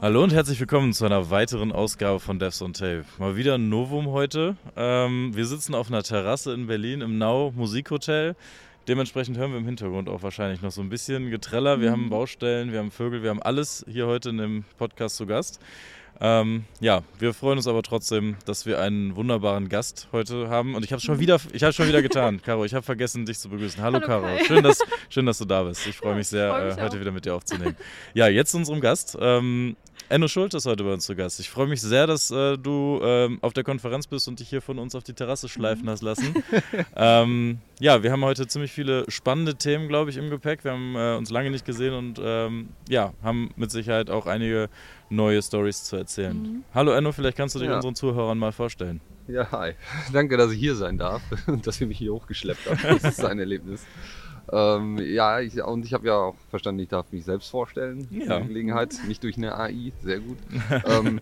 Hallo und herzlich willkommen zu einer weiteren Ausgabe von Devs on Tape. Mal wieder ein Novum heute. Ähm, wir sitzen auf einer Terrasse in Berlin im Nau Musikhotel. Dementsprechend hören wir im Hintergrund auch wahrscheinlich noch so ein bisschen Getreller. Wir haben Baustellen, wir haben Vögel, wir haben alles hier heute in dem Podcast zu Gast. Ähm, ja, wir freuen uns aber trotzdem, dass wir einen wunderbaren Gast heute haben. Und ich habe es schon wieder, ich habe schon wieder getan, Caro. Ich habe vergessen, dich zu begrüßen. Hallo, Hallo, Caro. Kai. Schön, dass, schön, dass du da bist. Ich freue mich sehr, freu mich äh, heute auch. wieder mit dir aufzunehmen. Ja, jetzt zu unserem Gast. Ähm, Enno Schulte ist heute bei uns zu Gast. Ich freue mich sehr, dass äh, du ähm, auf der Konferenz bist und dich hier von uns auf die Terrasse schleifen hast lassen. ähm, ja, wir haben heute ziemlich viele spannende Themen, glaube ich, im Gepäck. Wir haben äh, uns lange nicht gesehen und ähm, ja, haben mit Sicherheit auch einige neue Stories zu erzählen. Mhm. Hallo Enno, vielleicht kannst du dich Ja. unseren Zuhörern mal vorstellen. Ja, hi. Danke, dass ich hier sein darf und dass ihr mich hier hochgeschleppt habt. Das ist ein Erlebnis. Ähm, ja, ich, und ich habe ja auch verstanden, ich darf mich selbst vorstellen. Ja. Die Gelegenheit, nicht durch eine AI. Sehr gut. ähm,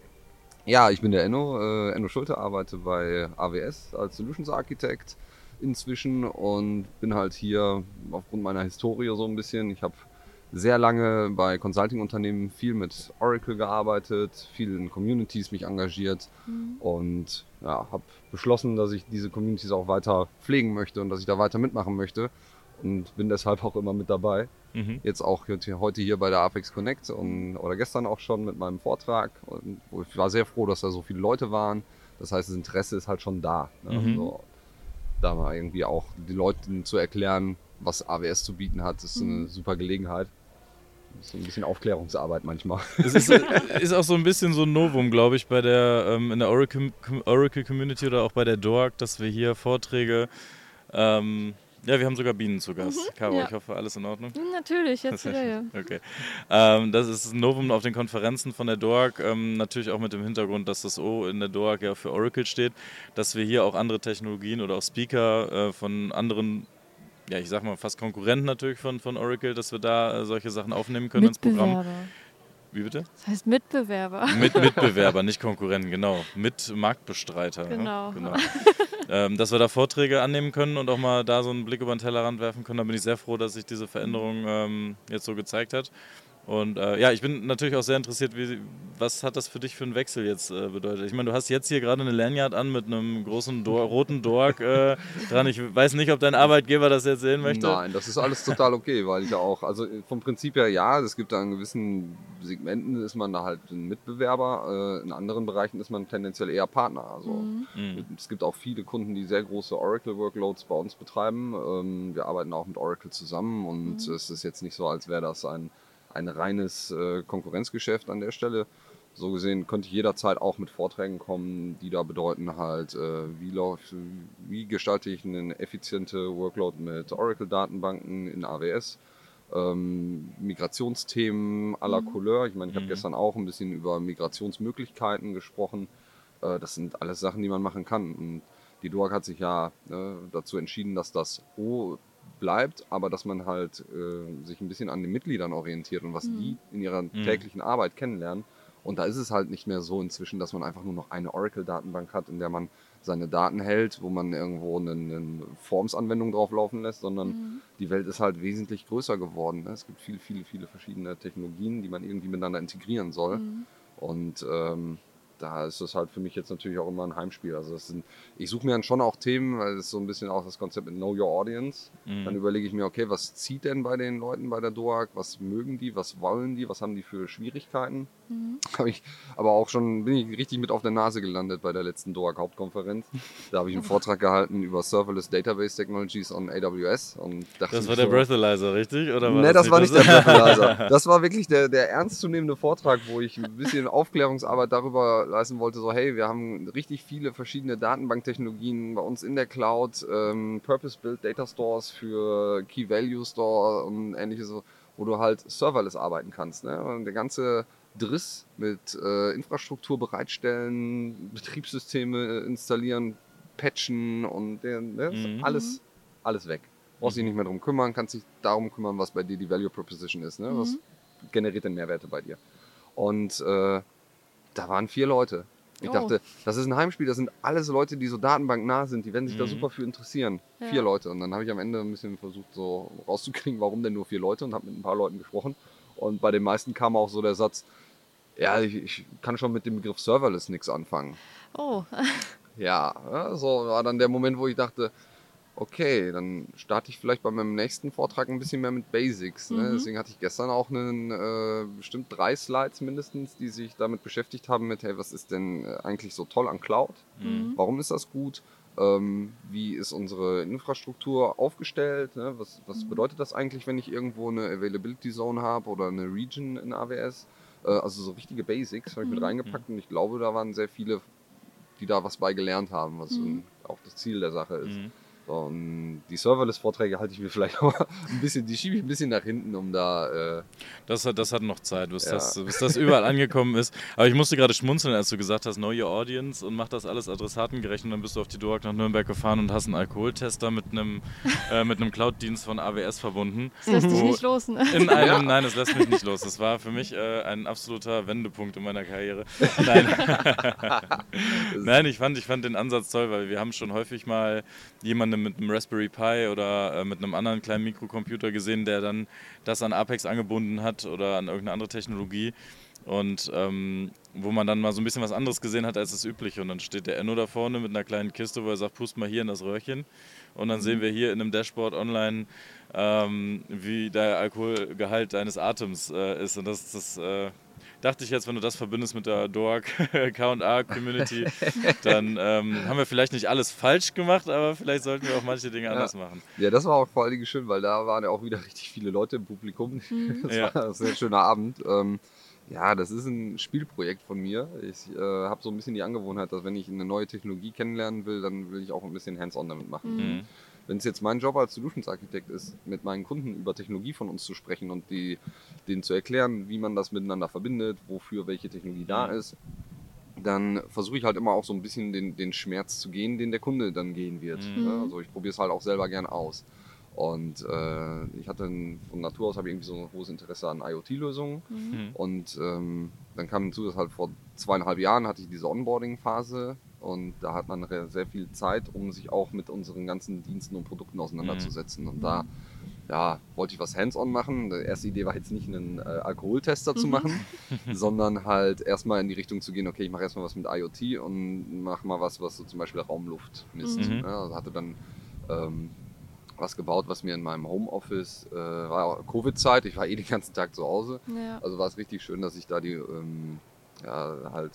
ja, ich bin der Enno. Äh, Enno Schulte, arbeite bei AWS als Solutions Architect inzwischen und bin halt hier aufgrund meiner Historie so ein bisschen. Ich habe sehr lange bei Consulting-Unternehmen viel mit Oracle gearbeitet, viel in Communities mich engagiert und ja, habe beschlossen, dass ich diese Communities auch weiter pflegen möchte und dass ich da weiter mitmachen möchte und bin deshalb auch immer mit dabei. Mhm. Jetzt auch heute hier bei der Apex Connect und, oder gestern auch schon mit meinem Vortrag. Und ich war sehr froh, dass da so viele Leute waren. Das heißt, das Interesse ist halt schon da. Ne? Mhm. So, da mal irgendwie auch die Leuten zu erklären, was AWS zu bieten hat, ist eine super Gelegenheit. So ein bisschen Aufklärungsarbeit manchmal. Es ist, ist auch so ein bisschen so ein Novum, glaube ich, bei der, ähm, in der Oracle, Oracle Community oder auch bei der DORG, dass wir hier Vorträge, ähm, ja, wir haben sogar Bienen zu Gast. Caro, ja. ich hoffe, alles in Ordnung? Natürlich, jetzt wieder ja. Okay. Ähm, das ist ein Novum auf den Konferenzen von der DORG, ähm, natürlich auch mit dem Hintergrund, dass das O in der DORG ja für Oracle steht, dass wir hier auch andere Technologien oder auch Speaker äh, von anderen, ja, ich sag mal fast Konkurrenten natürlich von, von Oracle, dass wir da äh, solche Sachen aufnehmen können ins Programm. Mitbewerber. Wie bitte? Das heißt Mitbewerber. Mit Mitbewerber, nicht Konkurrenten, genau. Mit Marktbestreiter. ne? Genau. genau. ähm, dass wir da Vorträge annehmen können und auch mal da so einen Blick über den Tellerrand werfen können. Da bin ich sehr froh, dass sich diese Veränderung ähm, jetzt so gezeigt hat. Und äh, ja, ich bin natürlich auch sehr interessiert, wie, was hat das für dich für einen Wechsel jetzt äh, bedeutet? Ich meine, du hast jetzt hier gerade eine Lanyard an mit einem großen Dor roten Dork äh, dran. Ich weiß nicht, ob dein Arbeitgeber das jetzt sehen möchte. Nein, das ist alles total okay, weil ich ja auch, also vom Prinzip her ja, es gibt da in gewissen Segmenten ist man da halt ein Mitbewerber, äh, in anderen Bereichen ist man tendenziell eher Partner. Also Mhm. es gibt auch viele Kunden, die sehr große Oracle-Workloads bei uns betreiben. Ähm, wir arbeiten auch mit Oracle zusammen und es ist jetzt nicht so, als wäre das ein, ein reines äh, Konkurrenzgeschäft an der Stelle. So gesehen könnte ich jederzeit auch mit Vorträgen kommen, die da bedeuten halt, äh, wie, läuft, wie gestalte ich eine effiziente Workload mit Oracle-Datenbanken in AWS, ähm, Migrationsthemen à la Couleur. Ich meine, ich habe gestern auch ein bisschen über Migrationsmöglichkeiten gesprochen. Äh, das sind alles Sachen, die man machen kann. Und die DOAG hat sich ja äh, dazu entschieden, dass das O bleibt, aber dass man halt äh, sich ein bisschen an den Mitgliedern orientiert und was die in ihrer täglichen Arbeit kennenlernen. Und da ist es halt nicht mehr so inzwischen, dass man einfach nur noch eine Oracle-Datenbank hat, in der man seine Daten hält, wo man irgendwo eine, eine Forms-Anwendung drauf laufen lässt, sondern die Welt ist halt wesentlich größer geworden. ne? Es gibt viele, viele, viele verschiedene Technologien, die man irgendwie miteinander integrieren soll. Und ähm, da ist das halt für mich jetzt natürlich auch immer ein Heimspiel. Also das sind, ich suche mir dann schon auch Themen, weil das ist so ein bisschen auch das Konzept mit Know Your Audience. Mhm. Dann überlege ich mir, okay, was zieht denn bei den Leuten bei der DOAG? Was mögen die? Was wollen die? Was haben die für Schwierigkeiten? Hab ich aber auch schon, bin ich richtig mit auf der Nase gelandet bei der letzten DOAG Hauptkonferenz. Da habe ich einen Vortrag gehalten über Serverless Database Technologies on AWS und dachte Das war der so, Breathalyzer, richtig? Oder war Nee, das war nicht der das? Breathalyzer. Das war wirklich der, der ernstzunehmende Vortrag, wo ich ein bisschen Aufklärungsarbeit darüber leisten wollte, so hey, wir haben richtig viele verschiedene Datenbanktechnologien bei uns in der Cloud, ähm, Purpose-Built Data Stores für Key Value Store und ähnliches, wo du halt serverless arbeiten kannst. Ne? Und der ganze Driss mit äh, Infrastruktur bereitstellen, Betriebssysteme installieren, patchen und ne? Mhm. alles, alles weg. Brauchst dich nicht mehr drum kümmern, kannst dich darum kümmern, was bei dir die Value Proposition ist. Ne? Was generiert denn Mehrwerte bei dir? Und äh, da waren vier Leute. Ich Oh. dachte, das ist ein Heimspiel, das sind alles Leute, die so datenbanknah sind, die werden sich da Mhm. super für interessieren. Ja. Vier Leute. Und dann habe ich am Ende ein bisschen versucht, so rauszukriegen, warum denn nur vier Leute und habe mit ein paar Leuten gesprochen. Und bei den meisten kam auch so der Satz, ja, ich, ich kann schon mit dem Begriff Serverless nichts anfangen. Oh, Ja, ja, so war dann der Moment, wo ich dachte, okay, dann starte ich vielleicht bei meinem nächsten Vortrag ein bisschen mehr mit Basics. Ne? Mhm. Deswegen hatte ich gestern auch einen, äh, bestimmt drei Slides mindestens, die sich damit beschäftigt haben mit, hey, was ist denn äh, eigentlich so toll an Cloud? Mhm. Warum ist das gut? Ähm, wie ist unsere Infrastruktur aufgestellt? Ne? Was, was bedeutet das eigentlich, wenn ich irgendwo eine Availability Zone habe oder eine Region in AWS? Äh, also so richtige Basics habe ich mit Mhm. reingepackt und ich glaube, da waren sehr viele, die da was bei gelernt haben, was Mhm. auch das Ziel der Sache ist. Und die Serverless-Vorträge halte ich mir vielleicht auch ein bisschen, die schiebe ich ein bisschen nach hinten, um da. Äh, Das, hat, das hat noch Zeit, bis, Ja. das, bis das überall angekommen ist. Aber ich musste gerade schmunzeln, als du gesagt hast, know your audience und mach das alles adressatengerecht. Und dann bist du auf die DOAG nach Nürnberg gefahren und hast einen Alkoholtester mit einem, äh, mit einem Cloud-Dienst von AWS verbunden. das lässt dich nicht los, ne? In einem, Ja. nein, das lässt mich nicht los. Das war für mich äh, ein absoluter Wendepunkt in meiner Karriere. Nein, nein ich, fand, ich fand den Ansatz toll, weil wir haben schon häufig mal jemanden mit einem Raspberry Pi oder äh, mit einem anderen kleinen Mikrocomputer gesehen, der dann das an Apex angebunden hat oder an irgendeine andere Technologie. Und ähm, wo man dann mal so ein bisschen was anderes gesehen hat als das übliche. Und dann steht der Enno da vorne mit einer kleinen Kiste, wo er sagt, pust mal hier in das Röhrchen. Und dann sehen wir hier in einem Dashboard online, ähm, wie der Alkoholgehalt deines Atems äh, ist. Und das, das äh, dachte ich jetzt, wenn du das verbindest mit der DOAG K&A Community, dann ähm, haben wir vielleicht nicht alles falsch gemacht, aber vielleicht sollten wir auch manche Dinge Ja. anders machen. ja, das war auch vor allen Dingen schön, weil da waren ja auch wieder richtig viele Leute im Publikum. Mhm. Das Ja. war ein sehr schöner Abend. Ähm, ja, das ist ein Spielprojekt von mir. Ich äh, habe so ein bisschen die Angewohnheit, dass wenn ich eine neue Technologie kennenlernen will, dann will ich auch ein bisschen hands-on damit machen. Mhm. Wenn es jetzt mein Job als Solutions Architekt ist, mit meinen Kunden über Technologie von uns zu sprechen und die, denen zu erklären, wie man das miteinander verbindet, wofür welche Technologie da Mhm. ist, dann versuche ich halt immer auch so ein bisschen den, den Schmerz zu gehen, den der Kunde dann gehen wird. Mhm. Ja, also ich probiere es halt auch selber gern aus. Und äh, ich hatte ein, von Natur aus habe ich irgendwie so ein hohes Interesse an IoT-Lösungen. Mhm. Und ähm, dann kam hinzu, dass halt vor zweieinhalb Jahren hatte ich diese Onboarding-Phase und da hat man sehr viel Zeit, um sich auch mit unseren ganzen Diensten und Produkten auseinanderzusetzen. Und da ja, wollte ich was hands-on machen. Die erste Idee war jetzt nicht einen äh, Alkoholtester zu Mhm. machen, sondern halt erstmal in die Richtung zu gehen, okay, ich mache erstmal was mit IoT und mache mal was, was so zum Beispiel Raumluft misst. Mhm. Ja, also hatte dann ähm, was gebaut, was mir in meinem Homeoffice, äh, war Covid-Zeit, ich war eh den ganzen Tag zu Hause. Ja. Also war es richtig schön, dass ich da die, ähm, ja, halt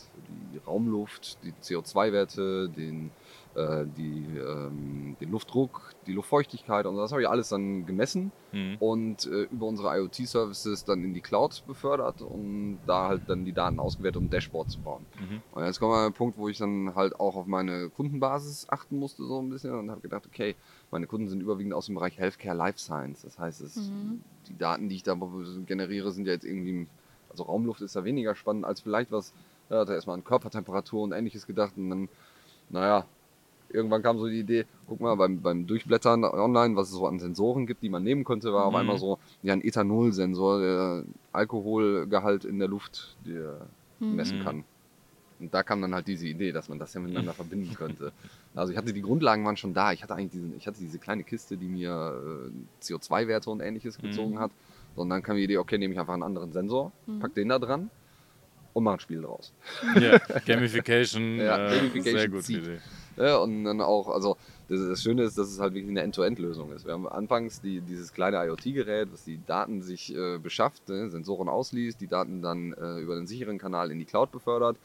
die Raumluft, die CO2-Werte, den, äh, die, ähm, den Luftdruck, die Luftfeuchtigkeit und das habe ich alles dann gemessen Mhm. und äh, über unsere IoT-Services dann in die Cloud befördert und da halt dann die Daten ausgewertet, um ein Dashboard zu bauen. Mhm. Und jetzt kommen wir an den Punkt, wo ich dann halt auch auf meine Kundenbasis achten musste, so ein bisschen und habe gedacht, okay, meine Kunden sind überwiegend aus dem Bereich Healthcare, Life Science. Das heißt, es, Mhm. die Daten, die ich da generiere, sind ja jetzt irgendwie, also Raumluft ist da weniger spannend als vielleicht was, ja, hat er erstmal an Körpertemperatur und ähnliches gedacht und dann, naja, irgendwann kam so die Idee, guck mal, beim, beim Durchblättern online, was es so an Sensoren gibt, die man nehmen könnte, war auf Mhm. einmal so, ja, ein Ethanolsensor, der Alkoholgehalt in der Luft Mhm. messen kann. Und da kam dann halt diese Idee, dass man das ja miteinander verbinden könnte. Also ich hatte die Grundlagen waren schon da. Ich hatte eigentlich diesen, ich hatte diese kleine Kiste, die mir äh, CO2-Werte und ähnliches gezogen Mhm. hat. Und dann kam die Idee, okay, nehme ich einfach einen anderen Sensor, Mhm. pack den da dran und mache ein Spiel draus. Ja, Gamification, Ja, äh, Gamification sehr gute. Idee. Ja, und dann auch, also das, das Schöne ist, dass es halt wirklich eine End-to-End-Lösung ist. Wir haben anfangs die, dieses kleine IoT-Gerät, was die Daten sich äh, beschafft, ne, Sensoren ausliest, die Daten dann äh, über den sicheren Kanal in die Cloud befördert,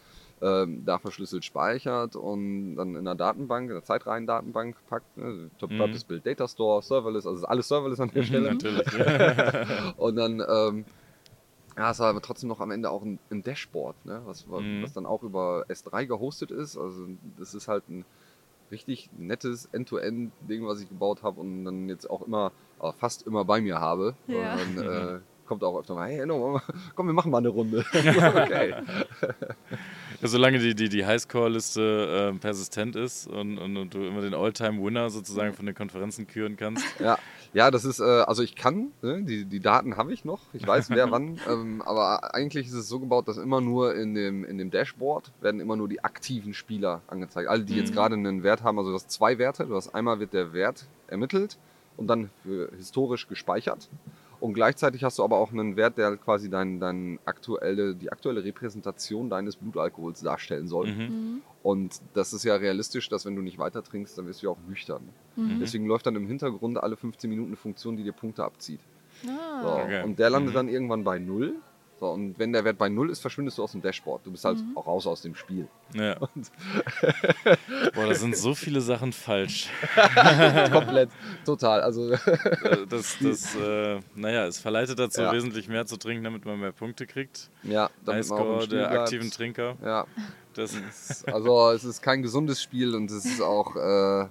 ähm, da verschlüsselt speichert und dann in einer Datenbank, in einer Zeitreihen-Datenbank packt, ne, Top Mhm. Purpose Build Data Store, Serverless, also alles Serverless an der Stelle. Natürlich. Und dann ähm, ja, es war aber trotzdem noch am Ende auch ein, ein Dashboard, ne? was, Mhm. was dann auch über S3 gehostet ist. Also das ist halt ein richtig nettes End-to-End-Ding, was ich gebaut habe und dann jetzt auch immer, äh, fast immer bei mir habe. Ja. Und dann äh, kommt auch öfter mal, hey, komm, wir machen mal eine Runde. okay. Solange die, die, die Highscore-Liste äh, persistent ist und, und, und, du immer den All-Time-Winner sozusagen von den Konferenzen küren kannst. Ja, ja das ist, äh, also ich kann, ne, die, die Daten habe ich noch, ich weiß wer wann, ähm, aber eigentlich ist es so gebaut, dass immer nur in dem, in dem Dashboard werden immer nur die aktiven Spieler angezeigt. Alle, die mhm. jetzt gerade einen Wert haben, also du hast zwei Werte, du hast einmal wird der Wert ermittelt und dann historisch gespeichert. Und gleichzeitig hast du aber auch einen Wert, der quasi dein, dein aktuelle, die aktuelle Repräsentation deines Blutalkohols darstellen soll. Mhm. mhm. Und das ist ja realistisch, dass wenn du nicht weiter trinkst, dann wirst du ja auch nüchtern. Mhm. Deswegen läuft dann im Hintergrund alle 15 Minuten eine Funktion, die dir Punkte abzieht. Ah. So. Okay. Und der landet mhm. dann irgendwann bei null. So, und wenn der Wert bei null ist, verschwindest du aus dem Dashboard. Du bist halt mhm. auch raus aus dem Spiel. Ja. Boah, da sind so viele Sachen falsch. Komplett, total. Also äh, das, das äh, naja, es verleitet dazu, ja. wesentlich mehr zu trinken, damit man mehr Punkte kriegt. Ja, damit Highscore der bleibt. aktiven Trinker. Ja. Das also es ist kein gesundes Spiel und es ist auch äh,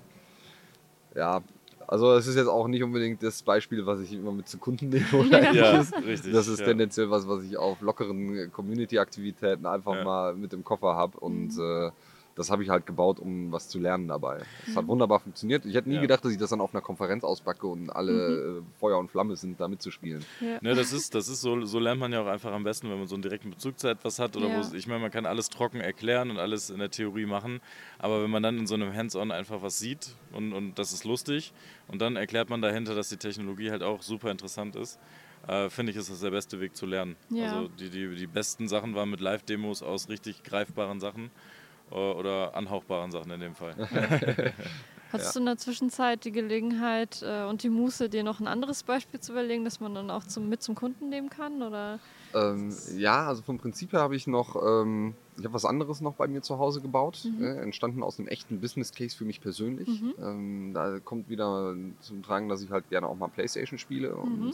ja, also es ist jetzt auch nicht unbedingt das Beispiel, was ich immer mit zu Kunden nehme. Oder ja, richtig. Das ist ja. tendenziell was, was ich auf lockeren Community-Aktivitäten einfach ja. mal mit im Koffer habe und mhm. äh, das habe ich halt gebaut, um was zu lernen dabei. Es hat mhm. wunderbar funktioniert. Ich hätte nie ja. gedacht, dass ich das dann auf einer Konferenz auspacke und alle mhm. Äh, Feuer und Flamme sind, da mitzuspielen. Ja. Ne, das ist, das ist so, so lernt man ja auch einfach am besten, wenn man so einen direkten Bezug zu etwas hat. Oder ja. wo ich meine, man kann alles trocken erklären und alles in der Theorie machen. Aber wenn man dann in so einem Hands-on einfach was sieht und, und das ist lustig und dann erklärt man dahinter, dass die Technologie halt auch super interessant ist. Äh, finde ich, ist das der beste Weg zu lernen. Ja. Also die, die, die besten Sachen waren mit Live-Demos aus richtig greifbaren Sachen oder anhauchbaren Sachen in dem Fall. Hattest ja. du in der Zwischenzeit die Gelegenheit äh, und die Muße, dir noch ein anderes Beispiel zu überlegen, das man dann auch zum, mit zum Kunden nehmen kann? Oder? Ähm, ja, also vom Prinzip her habe ich noch, ähm, ich habe was anderes noch bei mir zu Hause gebaut, mhm. äh, entstanden aus einem echten Business Case für mich persönlich. Mhm. Ähm, da kommt wieder zum Tragen, dass ich halt gerne auch mal Playstation spiele mhm.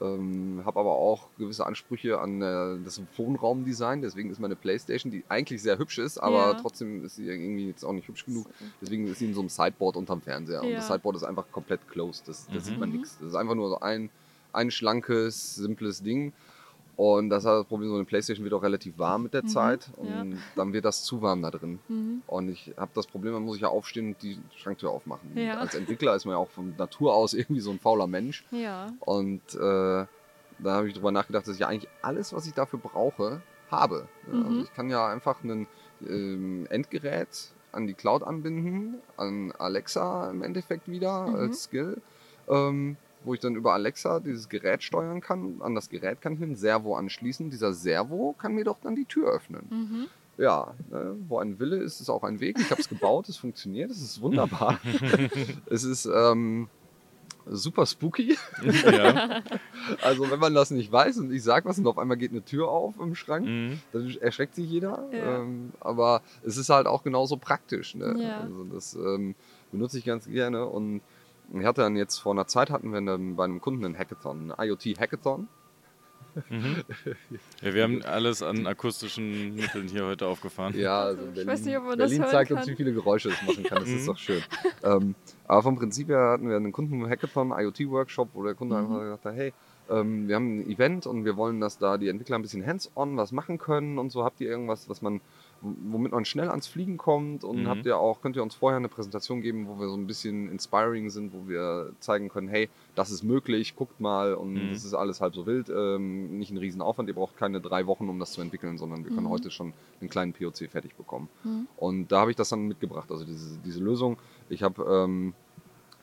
Ähm, habe aber auch gewisse Ansprüche an äh, das Wohnraumdesign. Deswegen ist meine Playstation, die eigentlich sehr hübsch ist, aber ja. trotzdem ist sie irgendwie jetzt auch nicht hübsch genug. Deswegen ist sie in so einem Sideboard unterm Fernseher. Ja. Und das Sideboard ist einfach komplett closed. Das, das mhm. sieht man nichts. Das ist einfach nur so ein, ein schlankes, simples Ding. Und das hat das Problem, so eine Playstation wird auch relativ warm mit der mhm, Zeit und ja. dann wird das zu warm da drin. Mhm. Und ich habe das Problem, dann muss ich ja aufstehen und die Schranktür aufmachen. Ja. Als Entwickler ist man ja auch von Natur aus irgendwie so ein fauler Mensch. Ja. Und äh, da habe ich drüber nachgedacht, dass ich ja eigentlich alles, was ich dafür brauche, habe. Mhm. Also ich kann ja einfach ein ähm, Endgerät an die Cloud anbinden, an Alexa im Endeffekt wieder mhm. als Skill. Ähm, wo ich dann über Alexa dieses Gerät steuern kann. An das Gerät kann ich einen Servo anschließen. Dieser Servo kann mir doch dann die Tür öffnen. Mhm. Ja, ne, wo ein Wille ist, ist auch ein Weg. Ich habe es gebaut, es funktioniert, es ist wunderbar. es ist ähm, super spooky. Ja. also wenn man das nicht weiß und ich sage was und auf einmal geht eine Tür auf im Schrank, mhm. dann erschreckt sich jeder. Ja. Ähm, aber es ist halt auch genauso praktisch. Ne? Ja. Also das ähm, benutze ich ganz gerne und ich hatte dann jetzt vor einer Zeit hatten wir dann bei einem Kunden einen Hackathon, einen IoT-Hackathon. Mhm. Ja, wir haben alles an akustischen Mitteln hier heute aufgefahren. Ja, also Berlin, ich weiß nicht, ob man Berlin das zeigt kann. uns, wie viele Geräusche es machen kann. Das ist mhm. doch schön. ähm, aber vom Prinzip her hatten wir einen Kunden Hackathon, IoT-Workshop, wo der Kunde mhm. einfach gesagt hat, hey, ähm, wir haben ein Event und wir wollen, dass da die Entwickler ein bisschen hands-on was machen können und so. Habt ihr irgendwas, was man womit man schnell ans Fliegen kommt und mhm. habt ihr auch, könnt ihr uns vorher eine Präsentation geben, wo wir so ein bisschen inspiring sind, wo wir zeigen können, hey, das ist möglich, guckt mal und mhm. das ist alles halb so wild, ähm, nicht ein Riesenaufwand, ihr braucht keine drei Wochen, um das zu entwickeln, sondern wir können mhm. heute schon einen kleinen POC fertig bekommen. Mhm. Und da habe ich das dann mitgebracht, also diese, diese Lösung. Ich habe ähm,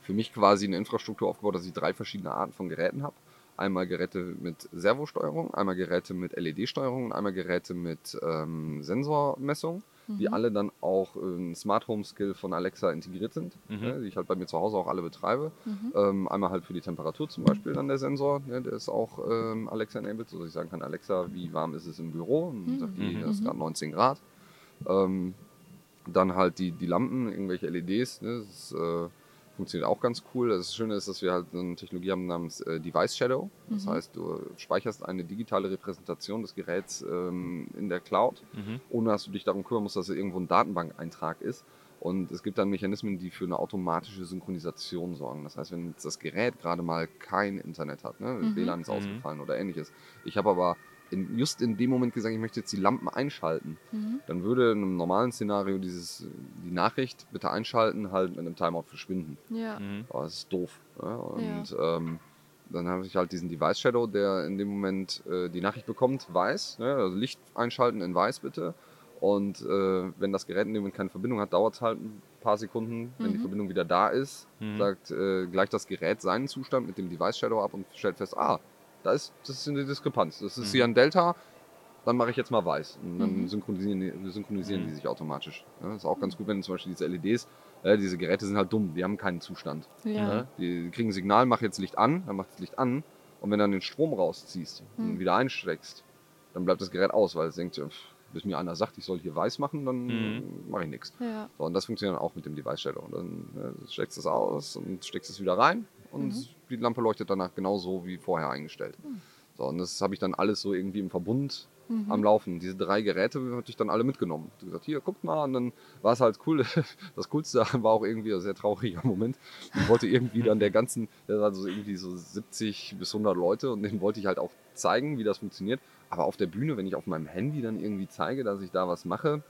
für mich quasi eine Infrastruktur aufgebaut, dass ich drei verschiedene Arten von Geräten habe einmal Geräte mit Servosteuerung, einmal Geräte mit LED-Steuerung und einmal Geräte mit ähm, Sensormessung, mhm. die alle dann auch in Smart Home Skill von Alexa integriert sind, mhm. ne, die ich halt bei mir zu Hause auch alle betreibe. Mhm. Ähm, einmal halt für die Temperatur zum Beispiel dann der Sensor, ne, der ist auch ähm, Alexa enabled, sodass ich sagen kann, Alexa, wie warm ist es im Büro? Und dann sagt die, das ist gerade 19 Grad. Ähm, dann halt die, die Lampen, irgendwelche LEDs, ne, das ist, äh, funktioniert auch ganz cool. Das Schöne ist, dass wir halt eine Technologie haben namens äh, Device Shadow. Das mhm. heißt, du speicherst eine digitale Repräsentation des Geräts ähm, in der Cloud, mhm. ohne dass du dich darum kümmern musst, dass es irgendwo ein Datenbankeintrag ist. Und es gibt dann Mechanismen, die für eine automatische Synchronisation sorgen. Das heißt, wenn jetzt das Gerät gerade mal kein Internet hat, ne, mhm. WLAN ist mhm. ausgefallen oder ähnliches. Ich habe aber in, just in dem Moment gesagt, ich möchte jetzt die Lampen einschalten, Mhm. dann würde in einem normalen Szenario dieses, die Nachricht bitte einschalten halt mit einem Timeout verschwinden. Ja. Mhm. Aber das ist doof. Ja? Und Ähm, dann habe ich halt diesen Device Shadow, der in dem Moment äh, die Nachricht bekommt, weiß. Ne? Also Licht einschalten in weiß bitte. Und äh, wenn das Gerät in dem Moment keine Verbindung hat, dauert es halt ein paar Sekunden. Wenn die Mhm. Verbindung wieder da ist, Mhm. sagt äh, gleicht das Gerät seinen Zustand mit dem Device Shadow ab und stellt fest, ah, da ist, das ist eine Diskrepanz. Das ist Mhm. hier ein Delta, dann mache ich jetzt mal weiß. Und dann Mhm. synchronisieren, die- synchronisieren Mhm. die sich automatisch. Ja, das ist auch ganz gut, wenn zum Beispiel diese LEDs, äh, diese Geräte sind halt dumm, die haben keinen Zustand. Ja. Die kriegen ein Signal, mach jetzt Licht an, dann macht das Licht an. Und wenn du dann den Strom rausziehst und Hm. wieder einsteckst, dann bleibt das Gerät aus, weil es denkt, pff, bis mir einer sagt, ich soll hier weiß machen, dann Mhm. mache ich nichts. Ja. So, und das funktioniert dann auch mit dem Device Shadow. Und dann äh, steckst du es aus und steckst es wieder rein und Mhm. die Lampe leuchtet danach genauso wie vorher eingestellt. So, und das habe ich dann alles so irgendwie im Verbund Mhm. am Laufen. Diese drei Geräte hatte ich dann alle mitgenommen. Ich gesagt, hier, guckt mal. Und dann war es halt cool. Das Coolste war auch irgendwie ein sehr trauriger Moment. Ich wollte irgendwie dann der ganzen, der war so irgendwie so 70 bis 100 Leute und denen wollte ich halt auch zeigen, wie das funktioniert. Aber auf der Bühne, wenn ich auf meinem Handy dann irgendwie zeige, dass ich da was mache,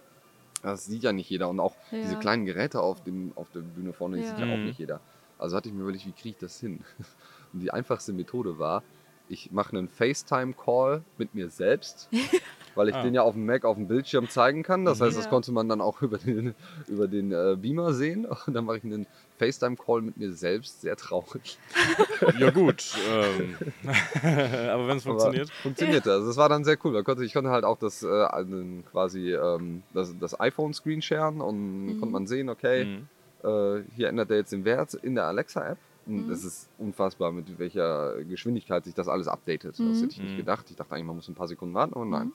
das sieht ja nicht jeder. Und auch Ja. diese kleinen Geräte auf, dem, auf der Bühne vorne, die Ja. sieht ja auch Mhm. nicht jeder. Also hatte ich mir überlegt, wie kriege ich das hin? Und die einfachste Methode war, ich mache einen FaceTime-Call mit mir selbst, weil ich Ah. den ja auf dem Mac auf dem Bildschirm zeigen kann. Das heißt, das Ja. konnte man dann auch über den, über den äh, Beamer sehen. Und dann mache ich einen FaceTime-Call mit mir selbst. Sehr traurig. Ja, gut. ähm. Aber wenn es Aber funktioniert. Funktionierte. Also das war dann sehr cool. Konnte, ich konnte halt auch das, äh, quasi ähm, das, das iPhone-Screen sharen und Mhm. konnte man sehen, okay, Mhm. Äh, hier ändert er jetzt den Wert in der Alexa-App. Und Mhm. es ist unfassbar, mit welcher Geschwindigkeit sich das alles updatet. Das Mhm. hätte ich nicht Mhm. gedacht. Ich dachte eigentlich, man muss ein paar Sekunden warten, aber nein.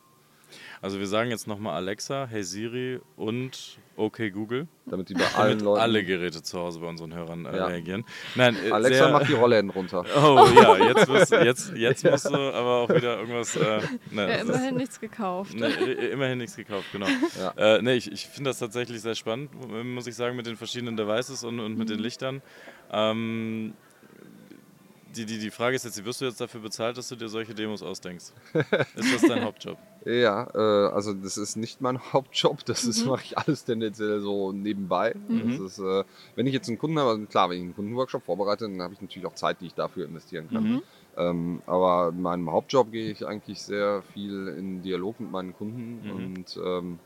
Also wir sagen jetzt nochmal Alexa, Hey Siri und Okay Google, Damit die bei allen damit Leuten. alle Geräte zu Hause bei unseren Hörern äh, Ja. reagieren. Nein, äh, Alexa sehr, macht die Rollläden runter. Oh ja, jetzt, wirst, jetzt, jetzt musst du aber auch wieder irgendwas. Äh, ne, Ja, das ist- immerhin nichts gekauft. Ne, immerhin nichts gekauft, genau. Ja. Äh, ne, ich, ich finde das tatsächlich sehr spannend, muss ich sagen, mit den verschiedenen Devices und, und mit den Lichtern. Ähm, die, die, die Frage ist jetzt, wirst du jetzt dafür bezahlt, dass du dir solche Demos ausdenkst? Ist das dein Hauptjob? Ja, äh, also das ist nicht mein Hauptjob, das Mhm. mache ich alles tendenziell so nebenbei. Mhm. Das ist, äh, wenn ich jetzt einen Kunden habe, also klar, wenn ich einen Kundenworkshop vorbereite, dann habe ich natürlich auch Zeit, die ich dafür investieren kann. Mhm. Ähm, aber in meinem Hauptjob gehe ich eigentlich sehr viel in Dialog mit meinen Kunden Mhm. und ähm,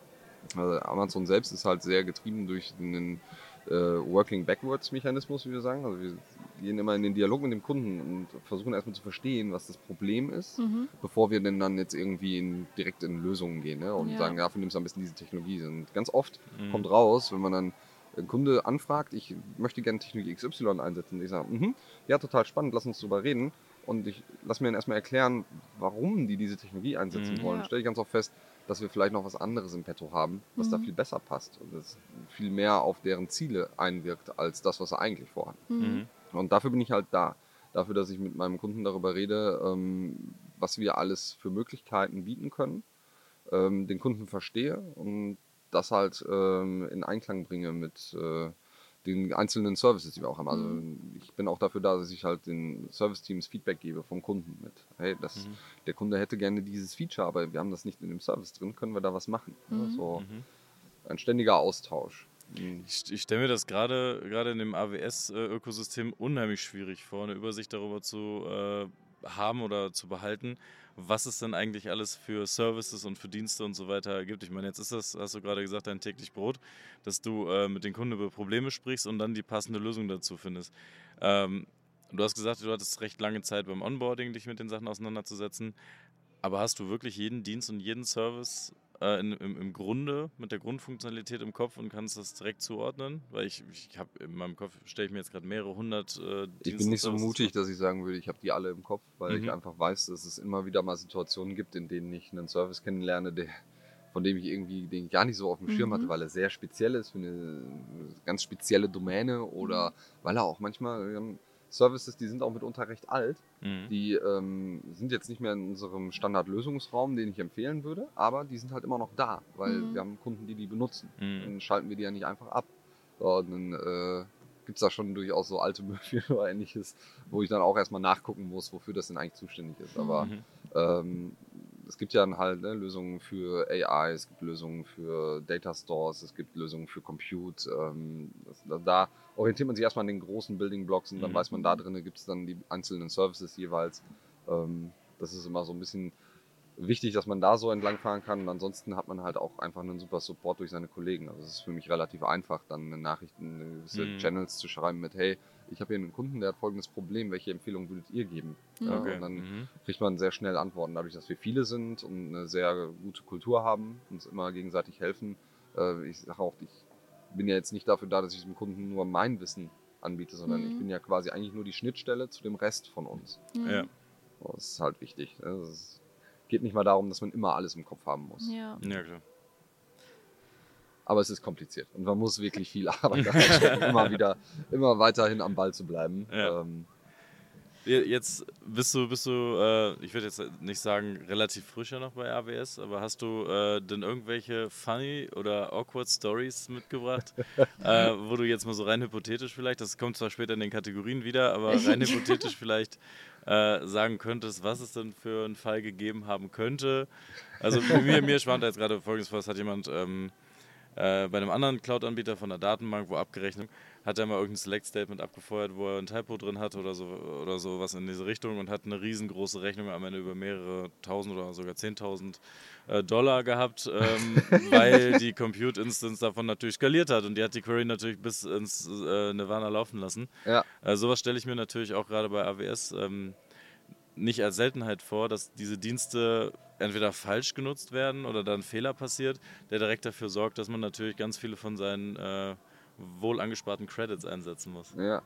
also Amazon selbst ist halt sehr getrieben durch den äh, Working Backwards Mechanismus, wie wir sagen. Also wir gehen immer in den Dialog mit dem Kunden und versuchen erstmal zu verstehen, was das Problem ist Mhm. bevor wir denn dann jetzt irgendwie in, direkt in Lösungen gehen ne? und Ja. sagen, dafür nimmst du am besten diese Technologie. Und ganz oft Mhm. kommt raus, wenn man dann einen Kunde anfragt, ich möchte gerne Technologie XY einsetzen. Ich sage, mhm, ja, total spannend, lass uns darüber reden. Und ich lass mir dann erstmal erklären, warum die diese Technologie einsetzen Mhm. wollen. Ja. Stelle ich ganz oft fest, dass wir vielleicht noch was anderes im Petto haben, was da Mhm. viel besser passt und das viel mehr auf deren Ziele einwirkt, als das, was sie eigentlich vorhaben. Mhm. Mhm. Und dafür bin ich halt da. Dafür, dass ich mit meinem Kunden darüber rede, ähm, was wir alles für Möglichkeiten bieten können, ähm, den Kunden verstehe und das halt ähm, in Einklang bringe mit äh, den einzelnen Services, die wir auch haben. Also ich bin auch dafür da, dass ich halt den Service-Teams Feedback gebe vom Kunden mit. Hey, das, Mhm. der Kunde hätte gerne dieses Feature, aber wir haben das nicht in dem Service drin, können wir da was machen? Mhm. so Mhm. ein ständiger Austausch. Mhm. Ich, ich stelle mir das gerade gerade in dem AWS-Ökosystem unheimlich schwierig vor, eine Übersicht darüber zu äh, haben oder zu behalten, was es denn eigentlich alles für Services und für Dienste und so weiter gibt. Ich meine, jetzt ist das, hast du gerade gesagt, dein täglich Brot, dass du äh, mit den Kunden über Probleme sprichst und dann die passende Lösung dazu findest. Ähm, du hast gesagt, du hattest recht lange Zeit beim Onboarding, dich mit den Sachen auseinanderzusetzen. Aber hast du wirklich jeden Dienst und jeden Service äh, in, im, im Grunde mit der Grundfunktionalität im Kopf und kannst das direkt zuordnen? Weil ich, ich habe in meinem Kopf stelle ich mir jetzt gerade mehrere hundert äh, Ich bin nicht so mutig, dass ich sagen würde, ich habe die alle im Kopf, weil Mhm. ich einfach weiß, dass es immer wieder mal Situationen gibt, in denen ich einen Service kennenlerne, der, von dem ich irgendwie den ich gar nicht so auf dem Schirm Mhm. hatte, weil er sehr speziell ist für eine ganz spezielle Domäne oder weil er auch manchmal haben Services, die sind auch mitunter recht alt, Mhm. die ähm, sind jetzt nicht mehr in unserem Standardlösungsraum, den ich empfehlen würde, aber die sind halt immer noch da, weil Mhm. wir haben Kunden, die die benutzen. Mhm. Dann schalten wir die ja nicht einfach ab. So, und dann äh, gibt es da schon durchaus so alte Möbel oder ähnliches, wo ich dann auch erstmal nachgucken muss, wofür das denn eigentlich zuständig ist. Aber Mhm. ähm, es gibt ja halt ne, Lösungen für AI, es gibt Lösungen für Data Stores, es gibt Lösungen für Compute. Ähm, das, da orientiert man sich erstmal an den großen Building Blocks und dann mhm. weiß man, da drin gibt es dann die einzelnen Services jeweils. Ähm, das ist immer so ein bisschen wichtig, dass man da so entlangfahren kann. Und ansonsten hat man halt auch einfach einen super Support durch seine Kollegen. Also es ist für mich relativ einfach, dann Nachrichten, gewisse mhm. Channels zu schreiben mit, hey, ich habe hier einen Kunden, der hat folgendes Problem, welche Empfehlung würdet ihr geben? Mhm. Ja, und dann mhm. kriegt man sehr schnell Antworten. Dadurch, dass wir viele sind und eine sehr gute Kultur haben, uns immer gegenseitig helfen. Äh, ich sage auch, ich bin ja jetzt nicht dafür da, dass ich dem Kunden nur mein Wissen anbiete, sondern mhm. ich bin ja quasi eigentlich nur die Schnittstelle zu dem Rest von uns. Mhm. Ja. Das ist halt wichtig. Es geht nicht mal darum, dass man immer alles im Kopf haben muss. Ja, ja klar aber es ist kompliziert und man muss wirklich viel Arbeit reinstecken, immer wieder, immer weiterhin am Ball zu bleiben. Ja. Ähm, Jetzt bist du, bist du äh, ich würde jetzt nicht sagen relativ frischer noch bei AWS, aber hast du äh, denn irgendwelche funny oder awkward Stories mitgebracht, äh, wo du jetzt mal so rein hypothetisch vielleicht, das kommt zwar später in den Kategorien wieder, aber rein hypothetisch vielleicht äh, sagen könntest, was es denn für einen Fall gegeben haben könnte. Also mir, mir schwant jetzt gerade folgendes vor, es hat jemand... Ähm, äh, bei einem anderen Cloud-Anbieter von der Datenbank, wo abgerechnet, hat er mal irgendein Select-Statement abgefeuert, wo er ein Typo drin hat oder so oder sowas in diese Richtung und hat eine riesengroße Rechnung am Ende über mehrere tausend oder sogar zehntausend äh, Dollar gehabt, ähm, weil die Compute Instance davon natürlich skaliert hat und die hat die Query natürlich bis ins äh, Nirvana laufen lassen. Ja. Äh, sowas stelle ich mir natürlich auch gerade bei AWS ähm, nicht als Seltenheit vor, dass diese Dienste entweder falsch genutzt werden oder dann Fehler passiert, der direkt dafür sorgt, dass man natürlich ganz viele von seinen äh, wohl angesparten Credits einsetzen muss. Ja,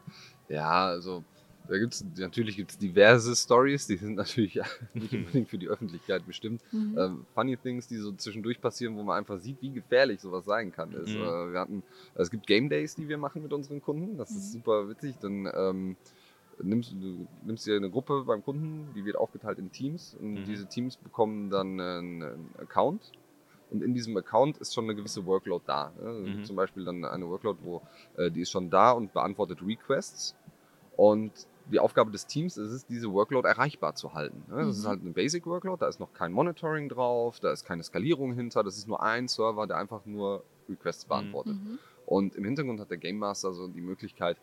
ja also da gibt's natürlich gibt's diverse Stories, die sind natürlich nicht unbedingt für die Öffentlichkeit bestimmt. Mhm. Ähm, funny Things, die so zwischendurch passieren, wo man einfach sieht, wie gefährlich sowas sein kann. Ist, mhm. äh, wir hatten, es gibt Game Days, die wir machen mit unseren Kunden. Das mhm. ist super witzig. Dann ähm, nimmst du nimmst dir eine Gruppe beim Kunden, die wird aufgeteilt in Teams und mhm. diese Teams bekommen dann einen Account und in diesem Account ist schon eine gewisse Workload da. Mhm. Zum Beispiel dann eine Workload, wo äh, die ist schon da und beantwortet Requests und die Aufgabe des Teams ist es, diese Workload erreichbar zu halten. Das mhm. ist halt eine Basic Workload, da ist noch kein Monitoring drauf, da ist keine Skalierung hinter, das ist nur ein Server, der einfach nur Requests mhm. beantwortet. Mhm. Und im Hintergrund hat der Game Master so die Möglichkeit,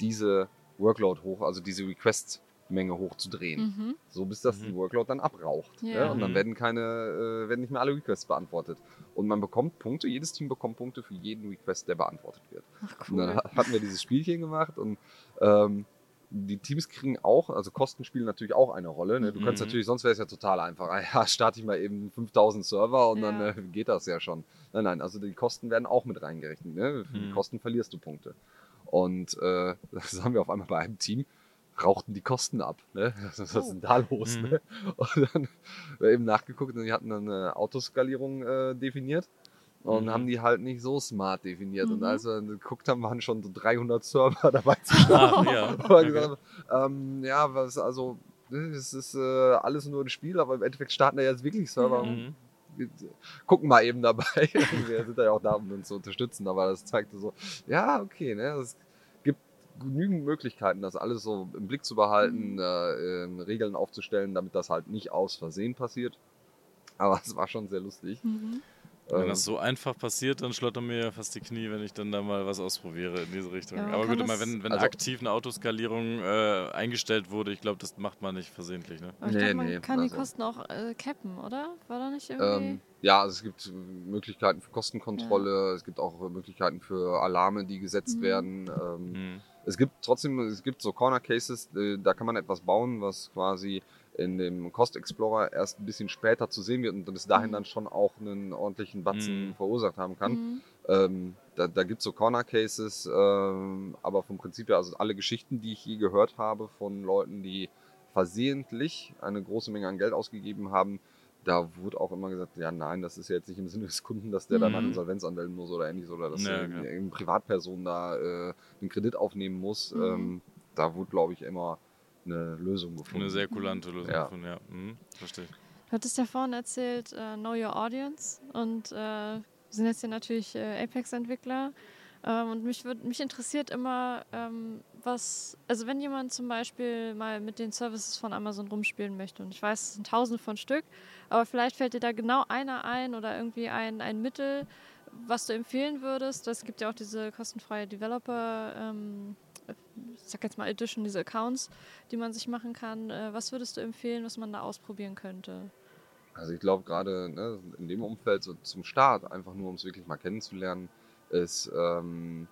diese Workload hoch, also diese Request-Menge hochzudrehen. Mhm. So bis das mhm. die Workload dann abraucht. Ja. Ja, und dann mhm. werden keine, äh, werden nicht mehr alle Requests beantwortet. Und man bekommt Punkte, jedes Team bekommt Punkte für jeden Request, der beantwortet wird. Ach, cool. Und dann hatten wir dieses Spielchen gemacht und ähm, die Teams kriegen auch, also Kosten spielen natürlich auch eine Rolle. Ne? Du mhm. kannst natürlich, sonst wäre es ja total einfach. Ja, starte ich mal eben 5000 Server und ja. dann äh, geht das ja schon. Nein, nein, also die Kosten werden auch mit reingerechnet. Ne? Für mhm. die Kosten verlierst du Punkte. Und äh, das haben wir auf einmal bei einem Team, rauchten die Kosten ab. Ne? Was ist denn da los? Mhm. Ne? Und dann haben wir eben nachgeguckt und die hatten eine Autoskalierung äh, definiert und mhm. haben die halt nicht so smart definiert. Mhm. Und als wir geguckt haben, waren schon so 300 Server dabei zu starten. Ah, ja. Okay. Gesagt, ähm, ja, was also, es ist äh, alles nur ein Spiel, aber im Endeffekt starten da jetzt wirklich Server. Mhm gucken mal eben dabei. wir sind ja auch da, um uns zu unterstützen, aber das zeigte so, ja, okay, ne, es gibt genügend Möglichkeiten, das alles so im Blick zu behalten, mhm. äh, äh, Regeln aufzustellen, damit das halt nicht aus Versehen passiert. Aber es war schon sehr lustig. Mhm. Wenn das ähm. so einfach passiert, dann schlottern mir ja fast die Knie, wenn ich dann da mal was ausprobiere in diese Richtung. Ja, Aber gut, immer wenn, wenn also aktiv eine Autoskalierung äh, eingestellt wurde, ich glaube, das macht man nicht versehentlich. Ne? Aber ich nee, glaub, man nee, kann also. die Kosten auch äh, cappen, oder? War da nicht irgendwie... Ähm, ja, also es gibt Möglichkeiten für Kostenkontrolle, ja. es gibt auch Möglichkeiten für Alarme, die gesetzt mhm. werden. Ähm, mhm. Es gibt trotzdem, es gibt so Corner Cases, äh, da kann man etwas bauen, was quasi in dem Cost Explorer erst ein bisschen später zu sehen wird und bis dahin mhm. dann schon auch einen ordentlichen Batzen mhm. verursacht haben kann. Mhm. Ähm, da da gibt es so Corner Cases, ähm, aber vom Prinzip her, also alle Geschichten, die ich je gehört habe von Leuten, die versehentlich eine große Menge an Geld ausgegeben haben, da wurde auch immer gesagt, ja nein, das ist ja jetzt nicht im Sinne des Kunden, dass der mhm. dann an Insolvenz anmelden muss oder ähnliches oder dass ja, eine, eine Privatperson da äh, einen Kredit aufnehmen muss. Mhm. Ähm, da wurde, glaube ich, immer eine Lösung gefunden. Eine sehr kulante Lösung ja. gefunden, ja. Mhm, verstehe. Du hattest ja vorhin erzählt, uh, Know Your Audience und uh, wir sind jetzt hier natürlich uh, Apex-Entwickler. Ähm, und mich, würd, mich interessiert immer, ähm, was, also wenn jemand zum Beispiel mal mit den Services von Amazon rumspielen möchte, und ich weiß, es sind tausende von Stück, aber vielleicht fällt dir da genau einer ein oder irgendwie ein, ein Mittel, was du empfehlen würdest. Es gibt ja auch diese kostenfreie Developer, ähm, ich sag jetzt mal Edition, diese Accounts, die man sich machen kann. Äh, was würdest du empfehlen, was man da ausprobieren könnte? Also ich glaube gerade ne, in dem Umfeld so zum Start, einfach nur um es wirklich mal kennenzulernen, ist ähm,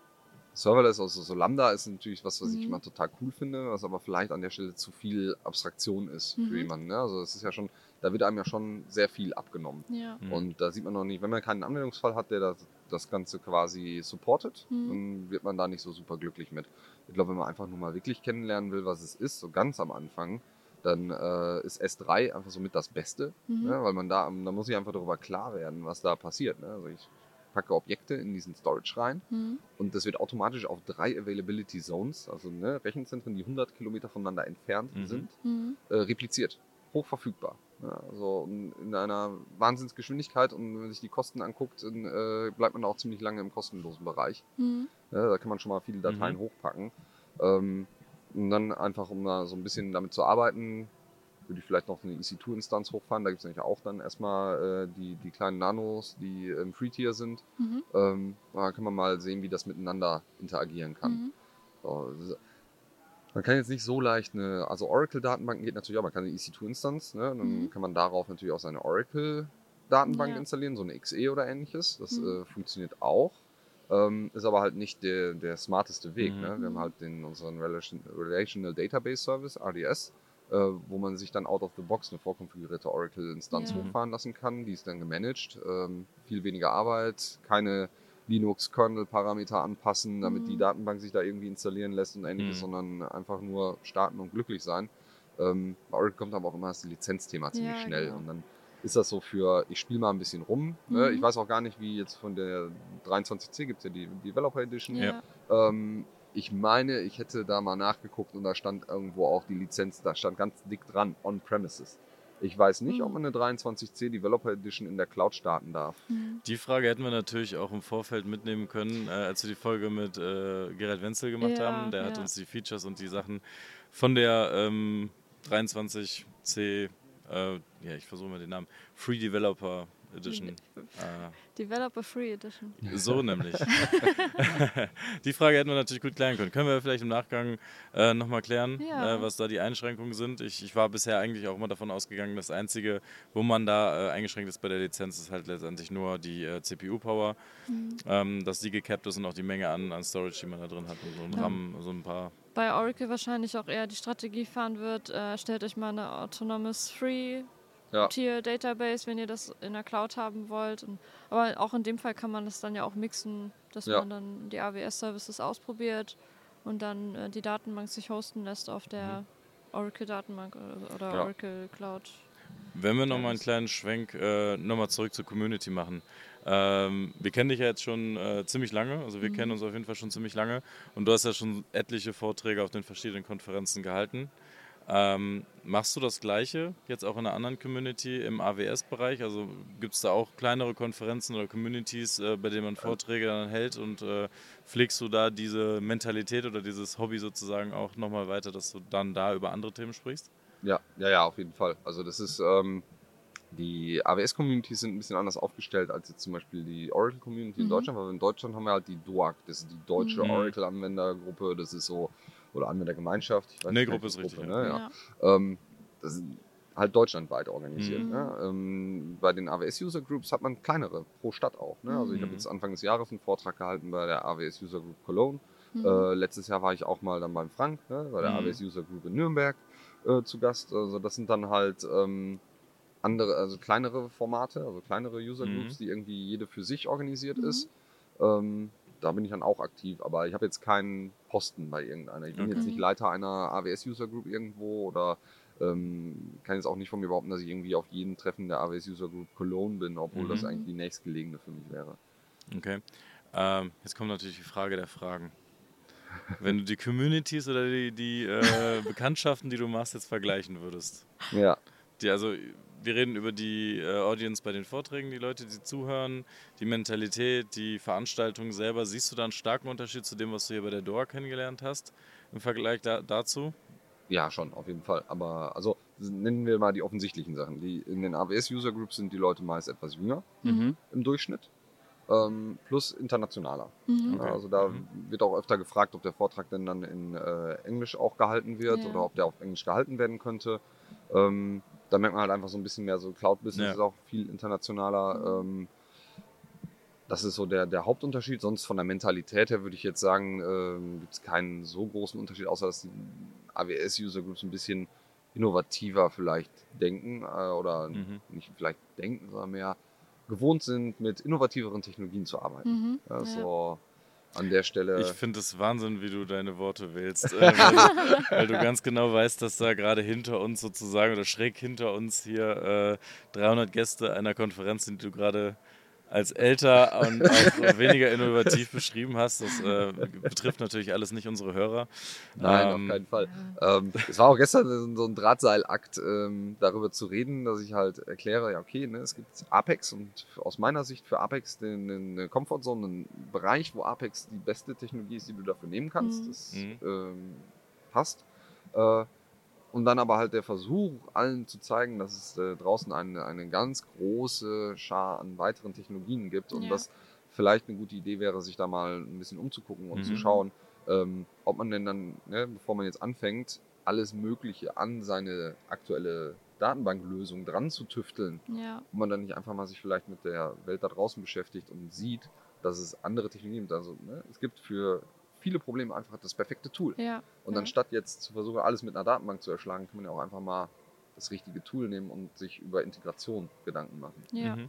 Serverless, also so Lambda ist natürlich was, was mhm. ich immer total cool finde, was aber vielleicht an der Stelle zu viel Abstraktion ist mhm. für jemanden. Ne? Also es ist ja schon, da wird einem ja schon sehr viel abgenommen. Ja. Mhm. Und da sieht man noch nicht, wenn man keinen Anwendungsfall hat, der das, das Ganze quasi supportet, mhm. dann wird man da nicht so super glücklich mit. Ich glaube, wenn man einfach nur mal wirklich kennenlernen will, was es ist, so ganz am Anfang, dann äh, ist S3 einfach somit das Beste, Mhm. ne? weil man da, da muss ich einfach darüber klar werden, was da passiert. Ne? Also ich packe Objekte in diesen Storage rein Mhm. und das wird automatisch auf drei Availability Zones, also ne, Rechenzentren, die 100 Kilometer voneinander entfernt Mhm. sind, Mhm. äh, repliziert. Hochverfügbar. Ja, also in in einer Wahnsinnsgeschwindigkeit und wenn man sich die Kosten anguckt, dann äh, bleibt man auch ziemlich lange im kostenlosen Bereich. Mhm. Ja, da kann man schon mal viele Dateien Mhm. hochpacken. Ähm, und dann einfach, um da so ein bisschen damit zu arbeiten, würde ich vielleicht noch eine EC2-Instanz hochfahren. Da gibt es nämlich auch dann erstmal äh, die, die kleinen Nanos, die im Free-Tier sind. Mhm. Ähm, da kann man mal sehen, wie das miteinander interagieren kann. Mhm. So, man kann jetzt nicht so leicht eine, also Oracle-Datenbanken geht natürlich auch, man kann eine EC2-Instanz, ne? dann Mhm. kann man darauf natürlich auch seine Oracle-Datenbank Ja. installieren, so eine XE oder ähnliches. Das Mhm. äh, funktioniert auch. Ähm, ist aber halt nicht der, der smarteste Weg. Mhm. Ne? Wir haben halt den, unseren Relation, Relational Database Service, RDS, äh, wo man sich dann out of the box eine vorkonfigurierte Oracle-Instanz Ja. hochfahren lassen kann. Die ist dann gemanagt. Ähm, viel weniger Arbeit, keine Linux-Kernel-Parameter anpassen, damit die Mhm. Datenbank sich da irgendwie installieren lässt und ähnliches, Mhm. sondern einfach nur starten und glücklich sein. Ähm, bei Oracle kommt aber auch immer das Lizenzthema ziemlich Ja, schnell. genau. Und dann ist das so für, ich spiele mal ein bisschen rum. Ne? Mhm. Ich weiß auch gar nicht, wie jetzt von der 23C gibt es ja die Developer Edition. Ja. Ähm, ich meine, ich hätte da mal nachgeguckt und da stand irgendwo auch die Lizenz, da stand ganz dick dran, on-premises. Ich weiß nicht, ob Mhm. man eine 23C Developer Edition in der Cloud starten darf. Mhm. Die Frage hätten wir natürlich auch im Vorfeld mitnehmen können, äh, als wir die Folge mit äh, Gerald Wenzel gemacht Ja, haben. Der hat ja. uns die Features und die Sachen von der ähm, 23C, äh, ja, ich versuche mal den Namen, Free Developer Edition. Äh, Developer Free Edition. so nämlich. die Frage hätten wir natürlich gut klären können. Können wir vielleicht im Nachgang äh, nochmal klären, Ja. äh, was da die Einschränkungen sind. Ich, ich war bisher eigentlich auch immer davon ausgegangen, das Einzige, wo man da äh, eingeschränkt ist bei der Lizenz, ist halt letztendlich nur die äh, CPU-Power, Mhm. ähm, dass die gecapped ist und auch die Menge an, an Storage, die man da drin hat und so ein Ja. RAM, so ein paar. Bei Oracle wahrscheinlich auch eher die Strategie fahren wird, äh, stellt euch mal eine Autonomous Free Ja. Tier Database, wenn ihr das in der Cloud haben wollt. Und, aber auch in dem Fall kann man das dann ja auch mixen, dass Ja. man dann die AWS-Services ausprobiert und dann äh, die Datenbank sich hosten lässt auf der Oracle-Datenbank oder, oder Ja. Oracle Cloud. Wenn wir nochmal einen kleinen Schwenk äh, nochmal zurück zur Community machen. Ähm, wir kennen dich ja jetzt schon äh, ziemlich lange, also wir Mhm. kennen uns auf jeden Fall schon ziemlich lange und du hast ja schon etliche Vorträge auf den verschiedenen Konferenzen gehalten. Ähm, machst du das Gleiche jetzt auch in einer anderen Community im AWS-Bereich? Also gibt es da auch kleinere Konferenzen oder Communities, äh, bei denen man Vorträge dann hält und äh, pflegst du da diese Mentalität oder dieses Hobby sozusagen auch nochmal weiter, dass du dann da über andere Themen sprichst? Ja, ja, ja, auf jeden Fall. Also das ist, ähm, die AWS-Communities sind ein bisschen anders aufgestellt als jetzt zum Beispiel die Oracle-Community in Mhm. Deutschland, weil in Deutschland haben wir halt die DOAG, das ist die deutsche Mhm. Oracle-Anwendergruppe, das ist so, oder Anwendergemeinschaft. Ich weiß Nee, Gruppe ist richtig, Ne? Ja. Ja. Ähm, das ist halt deutschlandweit organisiert. Mhm. Ne? Ähm, bei den AWS-User Groups hat man kleinere, pro Stadt auch. Ne? Also ich habe Mhm. jetzt Anfang des Jahres einen Vortrag gehalten bei der AWS User Group Cologne. Mhm. Äh, letztes Jahr war ich auch mal dann beim Frank, ne, bei der Mhm. AWS User Group in Nürnberg äh, zu Gast. Also das sind dann halt ähm, andere, also kleinere Formate, also kleinere User Mhm. Groups, die irgendwie jede für sich organisiert Mhm. ist. Ähm, da bin ich dann auch aktiv, aber ich habe jetzt keinen Posten bei irgendeiner. Ich bin Okay. jetzt nicht Leiter einer AWS User Group irgendwo oder ähm, kann jetzt auch nicht von mir behaupten, dass ich irgendwie auf jedem Treffen der AWS User Group Cologne bin, obwohl Mhm. das eigentlich die nächstgelegene für mich wäre. Okay. Ähm, jetzt kommt natürlich die Frage der Fragen. Wenn du die Communities oder die, die äh, Bekanntschaften, die du machst, jetzt vergleichen würdest. Ja. Die, also, wir reden über die äh, Audience bei den Vorträgen, die Leute, die zuhören, die Mentalität, die Veranstaltung selber. Siehst du da einen starken Unterschied zu dem, was du hier bei der DOA kennengelernt hast im Vergleich da, dazu? Ja, schon, auf jeden Fall. Aber also nennen wir mal die offensichtlichen Sachen. Die, in den AWS-User Groups sind die Leute meist etwas jünger Mhm. im Durchschnitt. Ähm, plus internationaler. Mhm. Ja, Also da Mhm. wird auch öfter gefragt, ob der Vortrag denn dann in äh, Englisch auch gehalten wird Ja. oder ob der auf Englisch gehalten werden könnte. Ähm, da merkt man halt einfach so ein bisschen mehr so Cloud-Business Ja. ist auch viel internationaler. Ähm, das ist so der, der Hauptunterschied. Sonst von der Mentalität her würde ich jetzt sagen, ähm, gibt es keinen so großen Unterschied, außer dass die AWS-User Groups ein bisschen innovativer vielleicht denken äh, oder Mhm. nicht vielleicht denken, sondern mehr gewohnt sind, mit innovativeren Technologien zu arbeiten. Mhm. Ja, Ja. so an der Stelle. Ich finde es Wahnsinn, wie du deine Worte wählst, äh, weil, du, weil du ganz genau weißt, dass da gerade hinter uns sozusagen oder schräg hinter uns hier äh, 300 Gäste einer Konferenz sind, die du gerade als älter und auch weniger innovativ beschrieben hast. Das äh, betrifft natürlich alles nicht unsere Hörer. Nein, Ähm, auf keinen Fall. Ähm, es war auch gestern so ein Drahtseilakt, ähm, darüber zu reden, dass ich halt erkläre, ja okay, ne, es gibt Apex und aus meiner Sicht für Apex den, den Comfortzone, einen Bereich, wo Apex die beste Technologie ist, die du dafür nehmen kannst. Mhm. Das Mhm. ähm, passt. Äh, und dann aber halt der Versuch, allen zu zeigen, dass es äh, draußen eine, eine ganz große Schar an weiteren Technologien gibt und Ja. dass vielleicht eine gute Idee wäre, sich da mal ein bisschen umzugucken und Mhm. zu schauen, ähm, ob man denn dann, ne, bevor man jetzt anfängt, alles Mögliche an seine aktuelle Datenbanklösung dran zu tüfteln, Ja. ob man dann nicht einfach mal sich vielleicht mit der Welt da draußen beschäftigt und sieht, dass es andere Technologien gibt. Also ne, es gibt für viele Probleme einfach das perfekte Tool. Ja. Und ja. anstatt jetzt zu versuchen, alles mit einer Datenbank zu erschlagen, kann man ja auch einfach mal das richtige Tool nehmen und sich über Integration Gedanken machen. Ja. Mhm.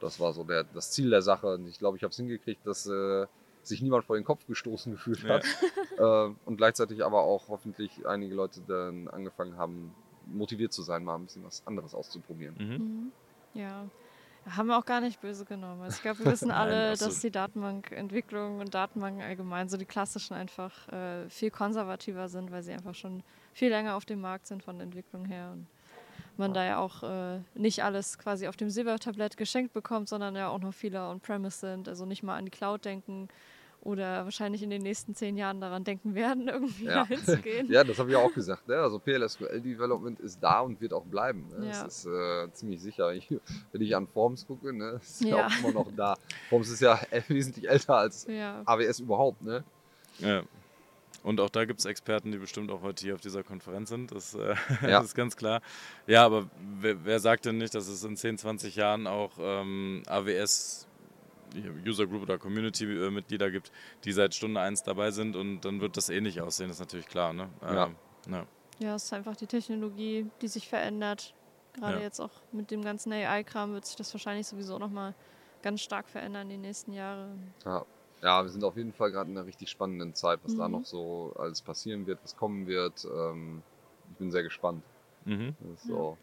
Das war so der, das Ziel der Sache. Und ich glaube, ich habe es hingekriegt, dass äh, sich niemand vor den Kopf gestoßen gefühlt Ja. hat. äh, und gleichzeitig aber auch hoffentlich einige Leute dann angefangen haben, motiviert zu sein, mal ein bisschen was anderes auszuprobieren. Mhm. Mhm. Ja. Haben wir auch gar nicht böse genommen. Also ich glaube, wir wissen Nein, alle, absolut. dass die Datenbankentwicklung und Datenbanken allgemein, so die klassischen, einfach äh, viel konservativer sind, weil sie einfach schon viel länger auf dem Markt sind von der Entwicklung her. Und man da ja auch äh, nicht alles quasi auf dem Silbertablett geschenkt bekommt, sondern ja auch noch viele on-premise sind. Also nicht mal an die Cloud denken oder wahrscheinlich in den nächsten zehn Jahren daran denken werden, irgendwie Ja. hinzugehen. Ja, das habe ich auch gesagt. Ne? Also PLSQL-Development ist da und wird auch bleiben. Ne? Ja. Das ist äh, ziemlich sicher. Ich, wenn ich an Forms gucke, ne, ist ja. Ja. auch immer noch da. Forms ist ja wesentlich älter als Ja. AWS überhaupt. Ne? Ja. Und auch da gibt es Experten, die bestimmt auch heute hier auf dieser Konferenz sind. Das, äh, Ja. das ist ganz klar. Ja, aber wer, wer sagt denn nicht, dass es in 10, 20 Jahren auch ähm, AWS User Group oder Community-Mitglieder gibt, die seit Stunde 1 dabei sind und dann wird das ähnlich aussehen, das ist natürlich klar. Ne? Ja. Ähm, ja. Ja, es ist einfach die Technologie, die sich verändert. Gerade Ja. jetzt auch mit dem ganzen AI-Kram wird sich das wahrscheinlich sowieso nochmal ganz stark verändern die nächsten Jahre. Ja. ja, wir sind auf jeden Fall gerade in einer richtig spannenden Zeit, was da Mhm. noch so alles passieren wird, was kommen wird. Ähm, ich bin sehr gespannt. Mhm. So.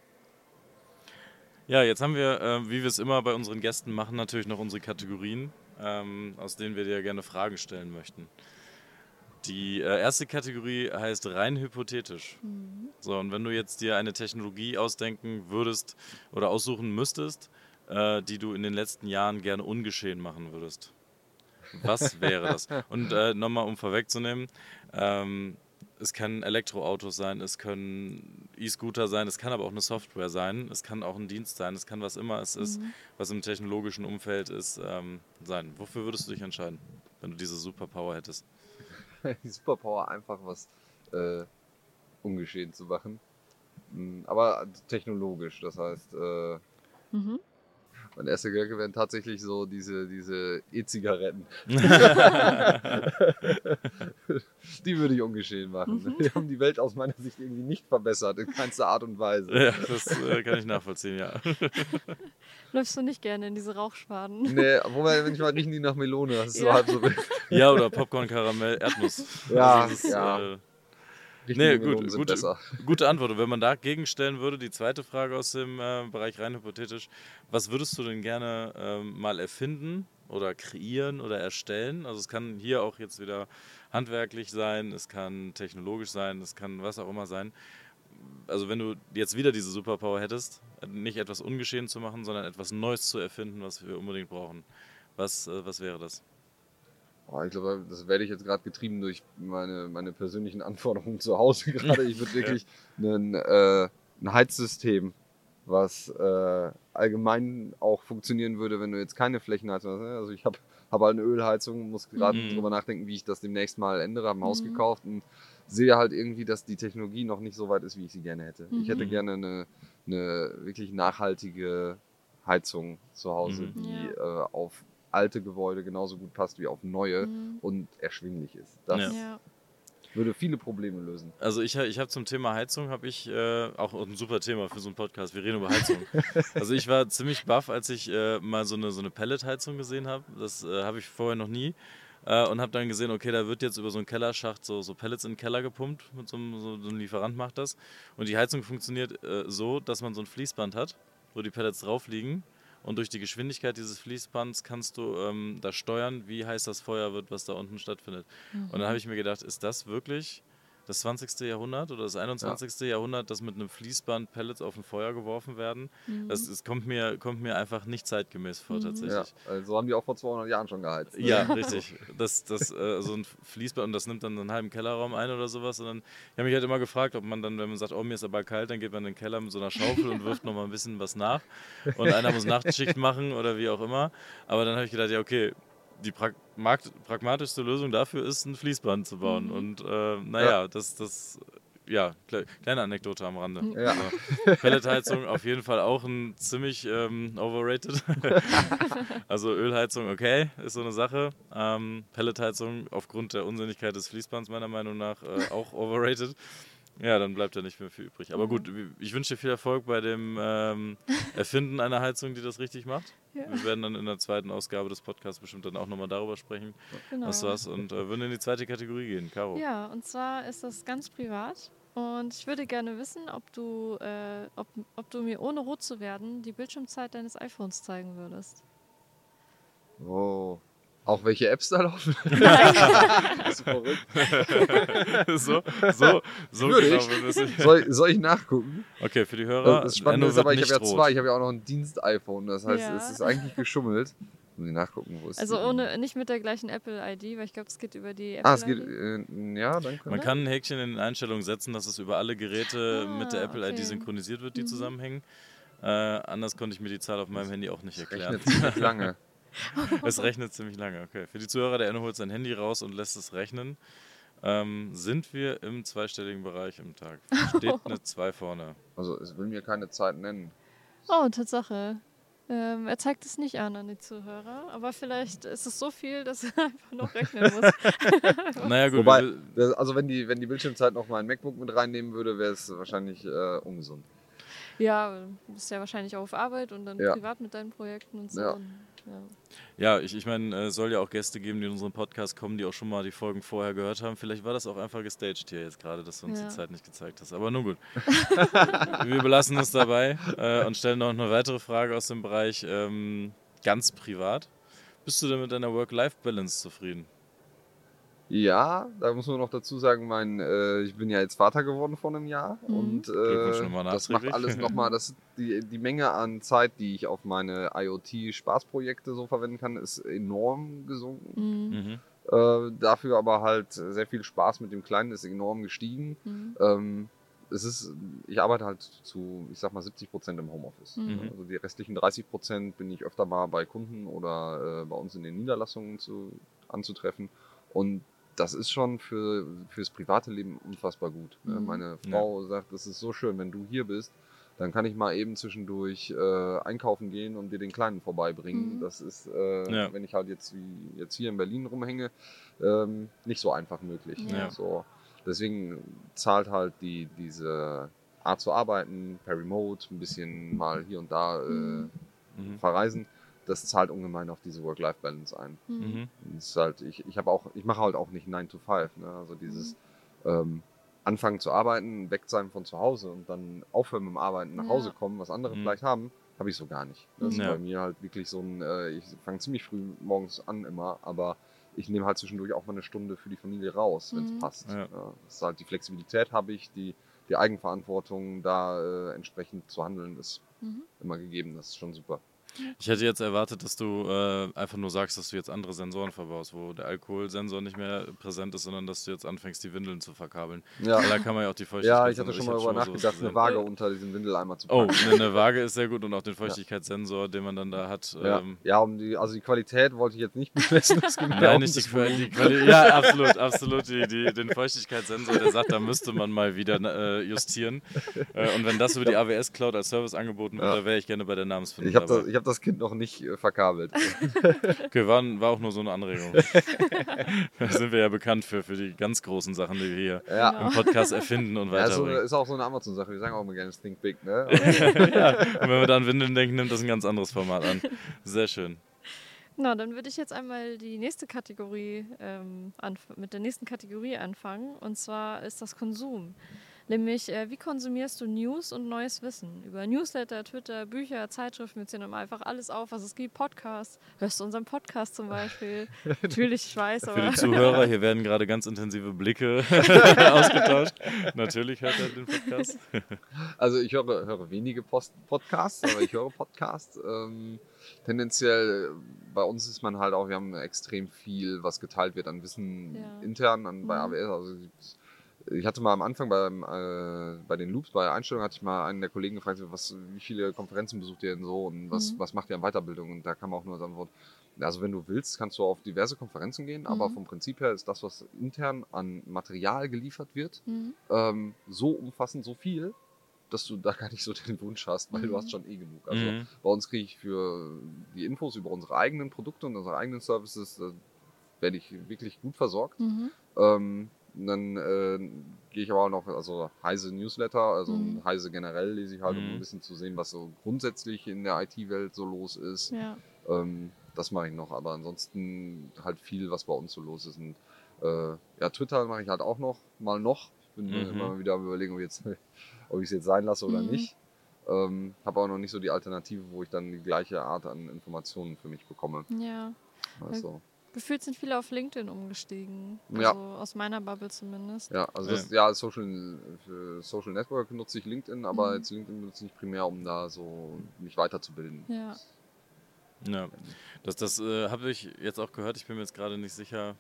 Ja, jetzt haben wir, äh, wie wir es immer bei unseren Gästen machen, natürlich noch unsere Kategorien, ähm, aus denen wir dir gerne Fragen stellen möchten. Die äh, erste Kategorie heißt rein hypothetisch. Mhm. So, und wenn du jetzt dir eine Technologie ausdenken würdest oder aussuchen müsstest, äh, die du in den letzten Jahren gerne ungeschehen machen würdest, was wäre das? Und äh, nochmal, um vorwegzunehmen, ähm, es können Elektroautos sein, es können E-Scooter sein, es kann aber auch eine Software sein, es kann auch ein Dienst sein, es kann was immer es ist, Mhm. was im technologischen Umfeld ist, ähm, sein. Wofür würdest du dich entscheiden, wenn du diese Superpower hättest? die Superpower einfach was äh, ungeschehen zu machen. Mm, Aber technologisch, das heißt, äh, Mhm. Mein erster Gedanke wären tatsächlich so diese, diese E-Zigaretten. die würde ich ungeschehen machen. Mhm. Die haben die Welt aus meiner Sicht irgendwie nicht verbessert, in keinster Art und Weise. Ja, das äh, kann ich nachvollziehen, ja. Läufst du nicht gerne in diese Rauchschwaden? Nee, wobei, manchmal riechen die nach Melone, das ist so Ja. halb so wild. Ja, oder Popcorn, Karamell, Erdnuss. Ja, das ist, ja. Äh, Nee, gut, Melonen sind gut. besser. gute Antwort. Und wenn man dagegen stellen würde, die zweite Frage aus dem äh, Bereich rein hypothetisch, was würdest du denn gerne ähm, mal erfinden oder kreieren oder erstellen? Also es kann hier auch jetzt wieder handwerklich sein, es kann technologisch sein, es kann was auch immer sein. also wenn du jetzt wieder diese Superpower hättest, nicht etwas ungeschehen zu machen, sondern etwas Neues zu erfinden, was wir unbedingt brauchen, was, äh, was wäre das? Oh, ich glaube, das werde ich jetzt gerade getrieben durch meine, meine persönlichen Anforderungen zu Hause gerade. Ich würde wirklich einen, äh, ein Heizsystem, was äh, allgemein auch funktionieren würde, wenn du jetzt keine Flächenheizung hast. Also ich habe hab halt eine Ölheizung, muss gerade Mhm. drüber nachdenken, wie ich das demnächst mal ändere, habe ein Haus Mhm. gekauft und sehe halt irgendwie, dass die Technologie noch nicht so weit ist, wie ich sie gerne hätte. Ich hätte Mhm. gerne eine, eine wirklich nachhaltige Heizung zu Hause, Mhm. die Ja. äh, auf alte Gebäude genauso gut passt wie auf neue Mhm. und erschwinglich ist. Das Ja. Würde viele Probleme lösen. Also ich, ich habe zum Thema Heizung, habe ich äh, auch ein super Thema für so einen Podcast, wir reden über Heizung. also ich war ziemlich baff, als ich äh, mal so eine, so eine Pelletheizung gesehen habe. Das äh, habe ich vorher noch nie. Äh, und habe dann gesehen, okay, da wird jetzt über so einen Kellerschacht so, so Pellets in den Keller gepumpt. Mit so einem, so, so ein Lieferant macht das. Und die Heizung funktioniert äh, so, dass man so ein Fließband hat, wo die Pellets drauf liegen. Und durch die Geschwindigkeit dieses Fließbands kannst du ähm, da steuern, wie heiß das Feuer wird, was da unten stattfindet. Und dann habe ich mir gedacht, ist das wirklich das 20. Jahrhundert oder das 21. Jahrhundert, dass mit einem Fließband Pellets auf ein Feuer geworfen werden? Das, das kommt, mir, kommt mir einfach nicht zeitgemäß vor, Mhm. tatsächlich. Ja, also so haben die auch vor 200 Jahren schon geheizt. Ja, richtig. Das, das, äh, so ein Fließband und das nimmt dann einen halben Kellerraum ein oder sowas. Und dann, ich habe mich halt immer gefragt, ob man dann, wenn man sagt, oh, mir ist aber kalt, dann geht man in den Keller mit so einer Schaufel und wirft nochmal ein bisschen was nach. Und einer muss Nachtschicht machen oder wie auch immer. Aber dann habe ich gedacht, ja, okay, die pragmatischste Lösung dafür ist, ein Fließband zu bauen. Und äh, naja, das, das, ja, kle kleine Anekdote am Rande. Ja. Also, Pelletheizung auf jeden Fall auch ein ziemlich ähm, overrated. also Ölheizung, okay, ist so eine Sache. Ähm, Pelletheizung aufgrund der Unsinnigkeit des Fließbands meiner Meinung nach äh, auch overrated. Ja, dann bleibt ja nicht mehr viel übrig. Aber gut, ich wünsche dir viel Erfolg bei dem ähm, Erfinden einer Heizung, die das richtig macht. Ja. Wir werden dann in der zweiten Ausgabe des Podcasts bestimmt dann auch nochmal darüber sprechen, Genau. was du hast. Und äh, würden in die zweite Kategorie gehen. Caro. Ja, und zwar ist das ganz privat. Und ich würde gerne wissen, ob du, äh, ob, ob du mir ohne rot zu werden die Bildschirmzeit deines iPhones zeigen würdest. Oh. Auch welche Apps da laufen? das ist verrückt. so, so, so Würde genau ich. Soll, soll ich nachgucken? Okay, für die Hörer. das Spannende ist aber, ich habe ja zwei. Ich habe ja auch noch ein Dienst-iPhone. Das heißt, Ja. es ist eigentlich geschummelt. Muss ich nachgucken, wo es Also ohne, nicht mit der gleichen Apple-ID, weil ich glaube, es geht über die Ah, es geht. Apple-ID. Äh, ja, dann können Man kann ein Häkchen in den Einstellungen setzen, dass es über alle Geräte Ah, mit der Apple-ID okay. synchronisiert wird, die Mhm. zusammenhängen. Äh, anders konnte ich mir die Zahl auf meinem Handy auch nicht erklären. rechnet lange. es rechnet ziemlich lange, okay. Für die Zuhörer, der Enno holt sein Handy raus und lässt es rechnen. Ähm, sind wir im zweistelligen Bereich im Tag? Steht eine 2 vorne. Also es will mir keine Zeit nennen. Oh, Tatsache. Ähm, er zeigt es nicht an an die Zuhörer, aber vielleicht ist es so viel, dass er einfach noch rechnen muss. Naja, gut. Wobei, also wenn die, wenn die Bildschirmzeit noch mal ein MacBook mit reinnehmen würde, wäre es wahrscheinlich äh, ungesund. ja, du bist ja wahrscheinlich auch auf Arbeit und dann Ja. privat mit deinen Projekten und so. Ja. Und, ja. Ja, ich, ich meine, es soll ja auch Gäste geben, die in unseren Podcast kommen, die auch schon mal die Folgen vorher gehört haben. Vielleicht war das auch einfach gestaged hier jetzt gerade, dass du uns Ja. die Zeit nicht gezeigt hast. Aber nun gut. Wir belassen es dabei äh, und stellen noch eine weitere Frage aus dem Bereich ähm, ganz privat. Bist du denn mit deiner Work-Life-Balance zufrieden? Ja, da muss man noch dazu sagen, mein, äh, ich bin ja jetzt Vater geworden vor einem Jahr Mhm. und äh, nochmal das macht alles nochmal, das die, die Menge an Zeit, die ich auf meine IoT-Spaßprojekte so verwenden kann, ist enorm gesunken. Mhm. Mhm. Äh, dafür aber halt sehr viel Spaß mit dem Kleinen ist enorm gestiegen. Mhm. Ähm, es ist, ich arbeite halt zu, ich sag mal, 70 Prozent im Homeoffice. Mhm. Also die restlichen 30 Prozent bin ich öfter mal bei Kunden oder äh, bei uns in den Niederlassungen zu, anzutreffen. Und das ist schon für fürs private Leben unfassbar gut. Ne? Mhm. Meine Frau sagt, das ist so schön, wenn du hier bist, dann kann ich mal eben zwischendurch äh, einkaufen gehen und dir den Kleinen vorbeibringen. Mhm. Das ist, äh, Ja. wenn ich halt jetzt wie jetzt hier in Berlin rumhänge, ähm, nicht so einfach möglich. Ja. So, deswegen zahlt halt die, diese Art zu arbeiten, per Remote, ein bisschen mal hier und da äh. Mhm. verreisen, das zahlt ungemein auf diese Work-Life-Balance ein. Mhm. Mhm. Das ist halt, ich, ich habe auch, ich mache halt auch nicht 9 to 5. Ne? Also dieses ähm, Anfangen zu arbeiten, weg sein von zu Hause und dann aufhören mit dem Arbeiten, nach Ja. Hause kommen, was andere Mhm. vielleicht haben, habe ich so gar nicht. Das ist Ja. bei mir halt wirklich so ein, äh, ich fange ziemlich früh morgens an immer, aber ich nehme halt zwischendurch auch mal eine Stunde für die Familie raus, wenn es Mhm. passt. Ja. Ja, das ist halt die Flexibilität habe ich, die die Eigenverantwortung da äh, entsprechend zu handeln ist Mhm. immer gegeben. Das ist schon super. Ich hätte jetzt erwartet, dass du äh, einfach nur sagst, dass du jetzt andere Sensoren verbaust, wo der Alkoholsensor nicht mehr präsent ist, sondern dass du jetzt anfängst, die Windeln zu verkabeln. Ja, Weil da kann man ja auch die Feuchtigkeit ja ich hatte schon mal darüber nachgedacht, eine. Waage unter diesen Windeleimer zu Oh, packen. eine, eine Waage ist sehr gut und auch den Feuchtigkeitssensor, den man dann da hat. Ja, Ähm, ja um die, also die Qualität wollte ich jetzt nicht bemessen. Nein, nicht die, die Quali Ja, absolut, absolut. Die, die, den Feuchtigkeitssensor, der sagt, da müsste man mal wieder äh, justieren. Äh, und wenn das über die AWS Cloud als Service angeboten wird, Ja. da wäre ich gerne bei der Namensfindung Ich habe dabei. das, Kind noch nicht äh, verkabelt. Okay, war, war auch nur so eine Anregung. da sind wir ja bekannt für, für die ganz großen Sachen, die wir hier Ja. im Podcast erfinden und Ja, so, ist auch so eine Amazon-Sache. Wir sagen auch immer gerne Think Big, ne? ja, und wenn wir da an Windeln denken, nimmt das ein ganz anderes Format an. Sehr schön. Na, dann würde ich jetzt einmal die nächste Kategorie ähm, mit der nächsten Kategorie anfangen. Und zwar ist das Konsum. Nämlich, äh, wie konsumierst du News und neues Wissen? Über Newsletter, Twitter, Bücher, Zeitschriften, wir zählen immer einfach alles auf, was es gibt. Podcasts. Hörst du unseren Podcast zum Beispiel? Natürlich, ich weiß, Für aber. die Zuhörer, hier werden gerade ganz intensive Blicke ausgetauscht. Natürlich hört er den Podcast. Also ich höre, höre wenige Post Podcasts, aber ich höre Podcasts. Ähm, tendenziell, bei uns ist man halt auch, wir haben extrem viel, was geteilt wird an Wissen Ja. intern an, bei Mhm. AWS. Also ich hatte mal am Anfang beim, äh, bei den Loops, bei der Einstellung, hatte ich mal einen der Kollegen gefragt, was, wie viele Konferenzen besucht ihr denn so und was, Mhm. was macht ihr an Weiterbildung? Und da kam auch nur als Antwort, also wenn du willst, kannst du auf diverse Konferenzen gehen, aber Mhm. vom Prinzip her ist das, was intern an Material geliefert wird, Mhm. ähm, so umfassend, so viel, dass du da gar nicht so den Wunsch hast, weil du Mhm. hast schon eh genug. Also Mhm. bei uns kriege ich für die Infos über unsere eigenen Produkte und unsere eigenen Services, da werde ich wirklich gut versorgt. Mhm. Dann äh, gehe ich aber auch noch, also Heise Newsletter, also Mhm. Heise generell lese ich halt, um Mhm. ein bisschen zu sehen, was so grundsätzlich in der IT-Welt so los ist. Ja. Ähm, das mache ich noch, aber ansonsten halt viel, was bei uns so los ist. Und äh, ja, Twitter mache ich halt auch noch, mal noch. Ich bin Mhm. immer wieder am überlegen, ob, ich es jetzt sein lasse oder Mhm. nicht. Ähm, habe aber noch nicht so die Alternative, wo ich dann die gleiche Art an Informationen für mich bekomme. ja. Also, Gefühlt sind viele auf LinkedIn umgestiegen. Ja. Also aus meiner Bubble zumindest. ja, also das, ja, Social, für Social Network nutze ich LinkedIn, aber Mhm. jetzt LinkedIn benutze ich nicht primär, um da so mich weiterzubilden. Ja. Ja, das, das äh, habe ich jetzt auch gehört. Ich bin mir jetzt gerade nicht sicher,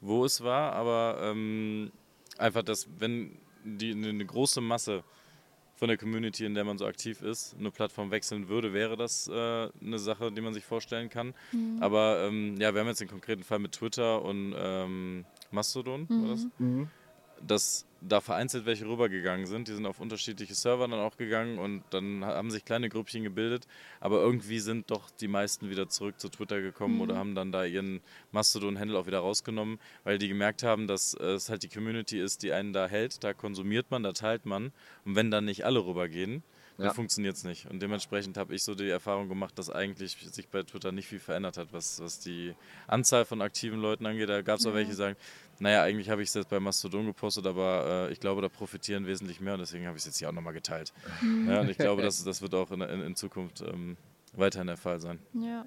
wo es war, aber ähm, einfach, dass wenn die eine eine große Masse von der Community, in der man so aktiv ist, eine Plattform wechseln würde, wäre das äh, eine Sache, die man sich vorstellen kann. Mhm. Aber ähm, ja, wir haben jetzt den konkreten Fall mit Twitter und ähm, Mastodon, war das? Mhm. dass da vereinzelt welche rübergegangen sind. Die sind auf unterschiedliche Server dann auch gegangen und dann haben sich kleine Grüppchen gebildet. Aber irgendwie sind doch die meisten wieder zurück zu Twitter gekommen Mhm. oder haben dann da ihren Mastodon-Handle auch wieder rausgenommen, weil die gemerkt haben, dass es halt die Community ist, die einen da hält. Da konsumiert man, da teilt man. Und wenn dann nicht alle rübergehen, dann Ja. funktioniert es nicht. Und dementsprechend habe ich so die Erfahrung gemacht, dass eigentlich sich bei Twitter nicht viel verändert hat, was, was die Anzahl von aktiven Leuten angeht. Da gab es auch Ja. welche, die sagen, naja, eigentlich habe ich es jetzt bei Mastodon gepostet, aber äh, ich glaube, da profitieren wesentlich mehr und deswegen habe ich es jetzt hier auch nochmal geteilt. Ja, und ich glaube, das, das wird auch in, in, in Zukunft ähm, weiterhin der Fall sein. Ja.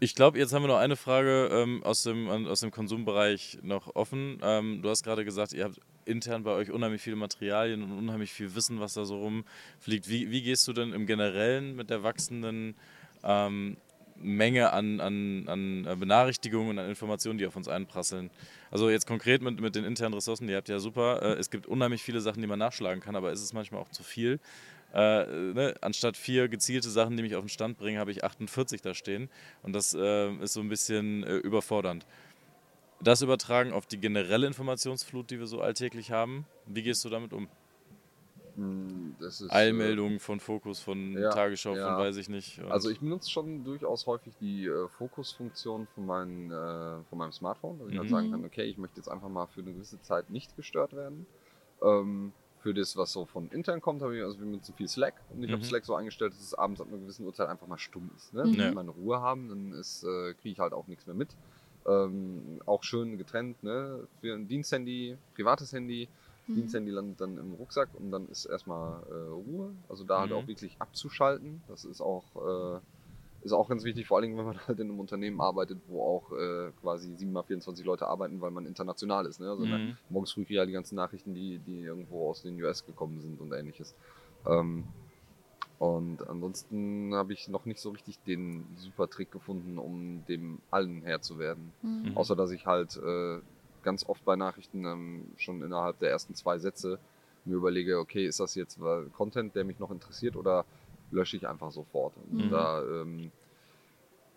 Ich glaube, jetzt haben wir noch eine Frage ähm, aus, dem, aus dem Konsumbereich noch offen. Ähm, du hast gerade gesagt, ihr habt intern bei euch unheimlich viele Materialien und unheimlich viel Wissen, was da so rumfliegt. Wie, wie gehst du denn im Generellen mit der wachsenden ähm, Menge an, an, an äh, Benachrichtigungen und an Informationen, die auf uns einprasseln? Also jetzt konkret mit, mit den internen Ressourcen, die habt ihr ja super. Äh, es gibt unheimlich viele Sachen, die man nachschlagen kann, aber ist es manchmal auch zu viel? Äh, ne, anstatt vier gezielte Sachen, die mich auf den Stand bringen, habe ich 48 da stehen. Und das äh, ist so ein bisschen äh, überfordernd. Das übertragen auf die generelle Informationsflut, die wir so alltäglich haben. Wie gehst du damit um? Hm, Das ist, äh, Eilmeldungen von Fokus, von ja, Tagesschau, ja. von weiß ich nicht. Also ich benutze schon durchaus häufig die äh, Fokusfunktion von, meinen, äh, von meinem Smartphone, dass ich halt Mhm. sagen kann, okay, ich möchte jetzt einfach mal für eine gewisse Zeit nicht gestört werden. Ähm, für das, was so von intern kommt, habe ich, also wir benutzen viel Slack und ich habe Mhm. Slack so eingestellt, dass es abends ab einer gewissen Uhrzeit einfach mal stumm ist. Ne? Mhm. Wenn wir meine Ruhe haben, dann ist, äh, kriege ich halt auch nichts mehr mit. Ähm, auch schön getrennt, ne? Für ein Diensthandy, privates Handy, Mhm. Diensthandy landet dann im Rucksack und dann ist erstmal äh, Ruhe. Also da halt Mhm. auch wirklich abzuschalten. Das ist auch ist auch ganz wichtig, vor allem wenn man halt in einem Unternehmen arbeitet, wo auch äh, quasi 7 mal 24 Leute arbeiten, weil man international ist. Ne? Also Mhm. morgens früh ja die ganzen Nachrichten, die, die irgendwo aus den US gekommen sind und ähnliches. Ähm, und ansonsten habe ich noch nicht so richtig den super Trick gefunden, um dem allen Herr zu werden. Mhm. Außer dass ich halt äh, ganz oft bei Nachrichten ähm, schon innerhalb der ersten zwei Sätze mir überlege, okay, ist das jetzt äh, Content, der mich noch interessiert oder lösche ich einfach sofort. Und Mhm. da ähm,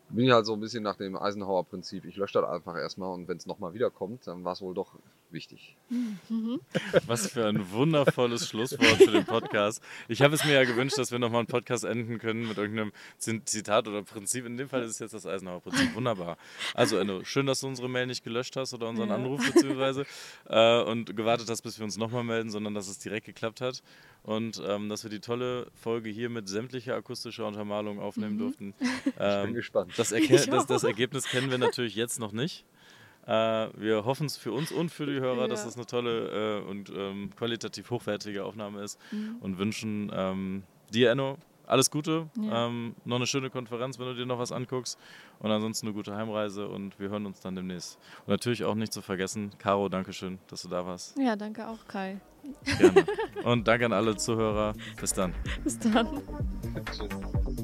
bin ich halt so ein bisschen nach dem Eisenhower-Prinzip, ich lösche das einfach erstmal und wenn es nochmal wiederkommt, dann war es wohl doch wichtig. Was für ein wundervolles Schlusswort für den Podcast. Ich habe es mir ja gewünscht, dass wir nochmal einen Podcast enden können mit irgendeinem Zitat oder Prinzip. In dem Fall ist es jetzt das Eisenhower-Prinzip. Wunderbar. Also, Enno, schön, dass du unsere Mail nicht gelöscht hast oder unseren Ja. Anruf beziehungsweise äh, und gewartet hast, bis wir uns nochmal melden, sondern dass es direkt geklappt hat und ähm, dass wir die tolle Folge hier mit sämtlicher akustischer Untermalung aufnehmen Mhm. durften. Ich bin Ähm, gespannt. das, Erke Ich das, das. Ergebnis kennen wir natürlich jetzt noch nicht. Äh, wir hoffen es für uns und für die Hörer, dass Ja. es eine tolle äh, und ähm, qualitativ hochwertige Aufnahme ist Mhm. und wünschen ähm, dir, Enno, alles Gute. Ja. Ähm, noch eine schöne Konferenz, wenn du dir noch was anguckst. Und ansonsten eine gute Heimreise und wir hören uns dann demnächst. Und natürlich auch nicht zu vergessen, Caro, Dankeschön, dass du da warst. Ja, danke auch, Kai. Gerne. und danke an alle Zuhörer. Bis dann. Bis dann. Tschüss.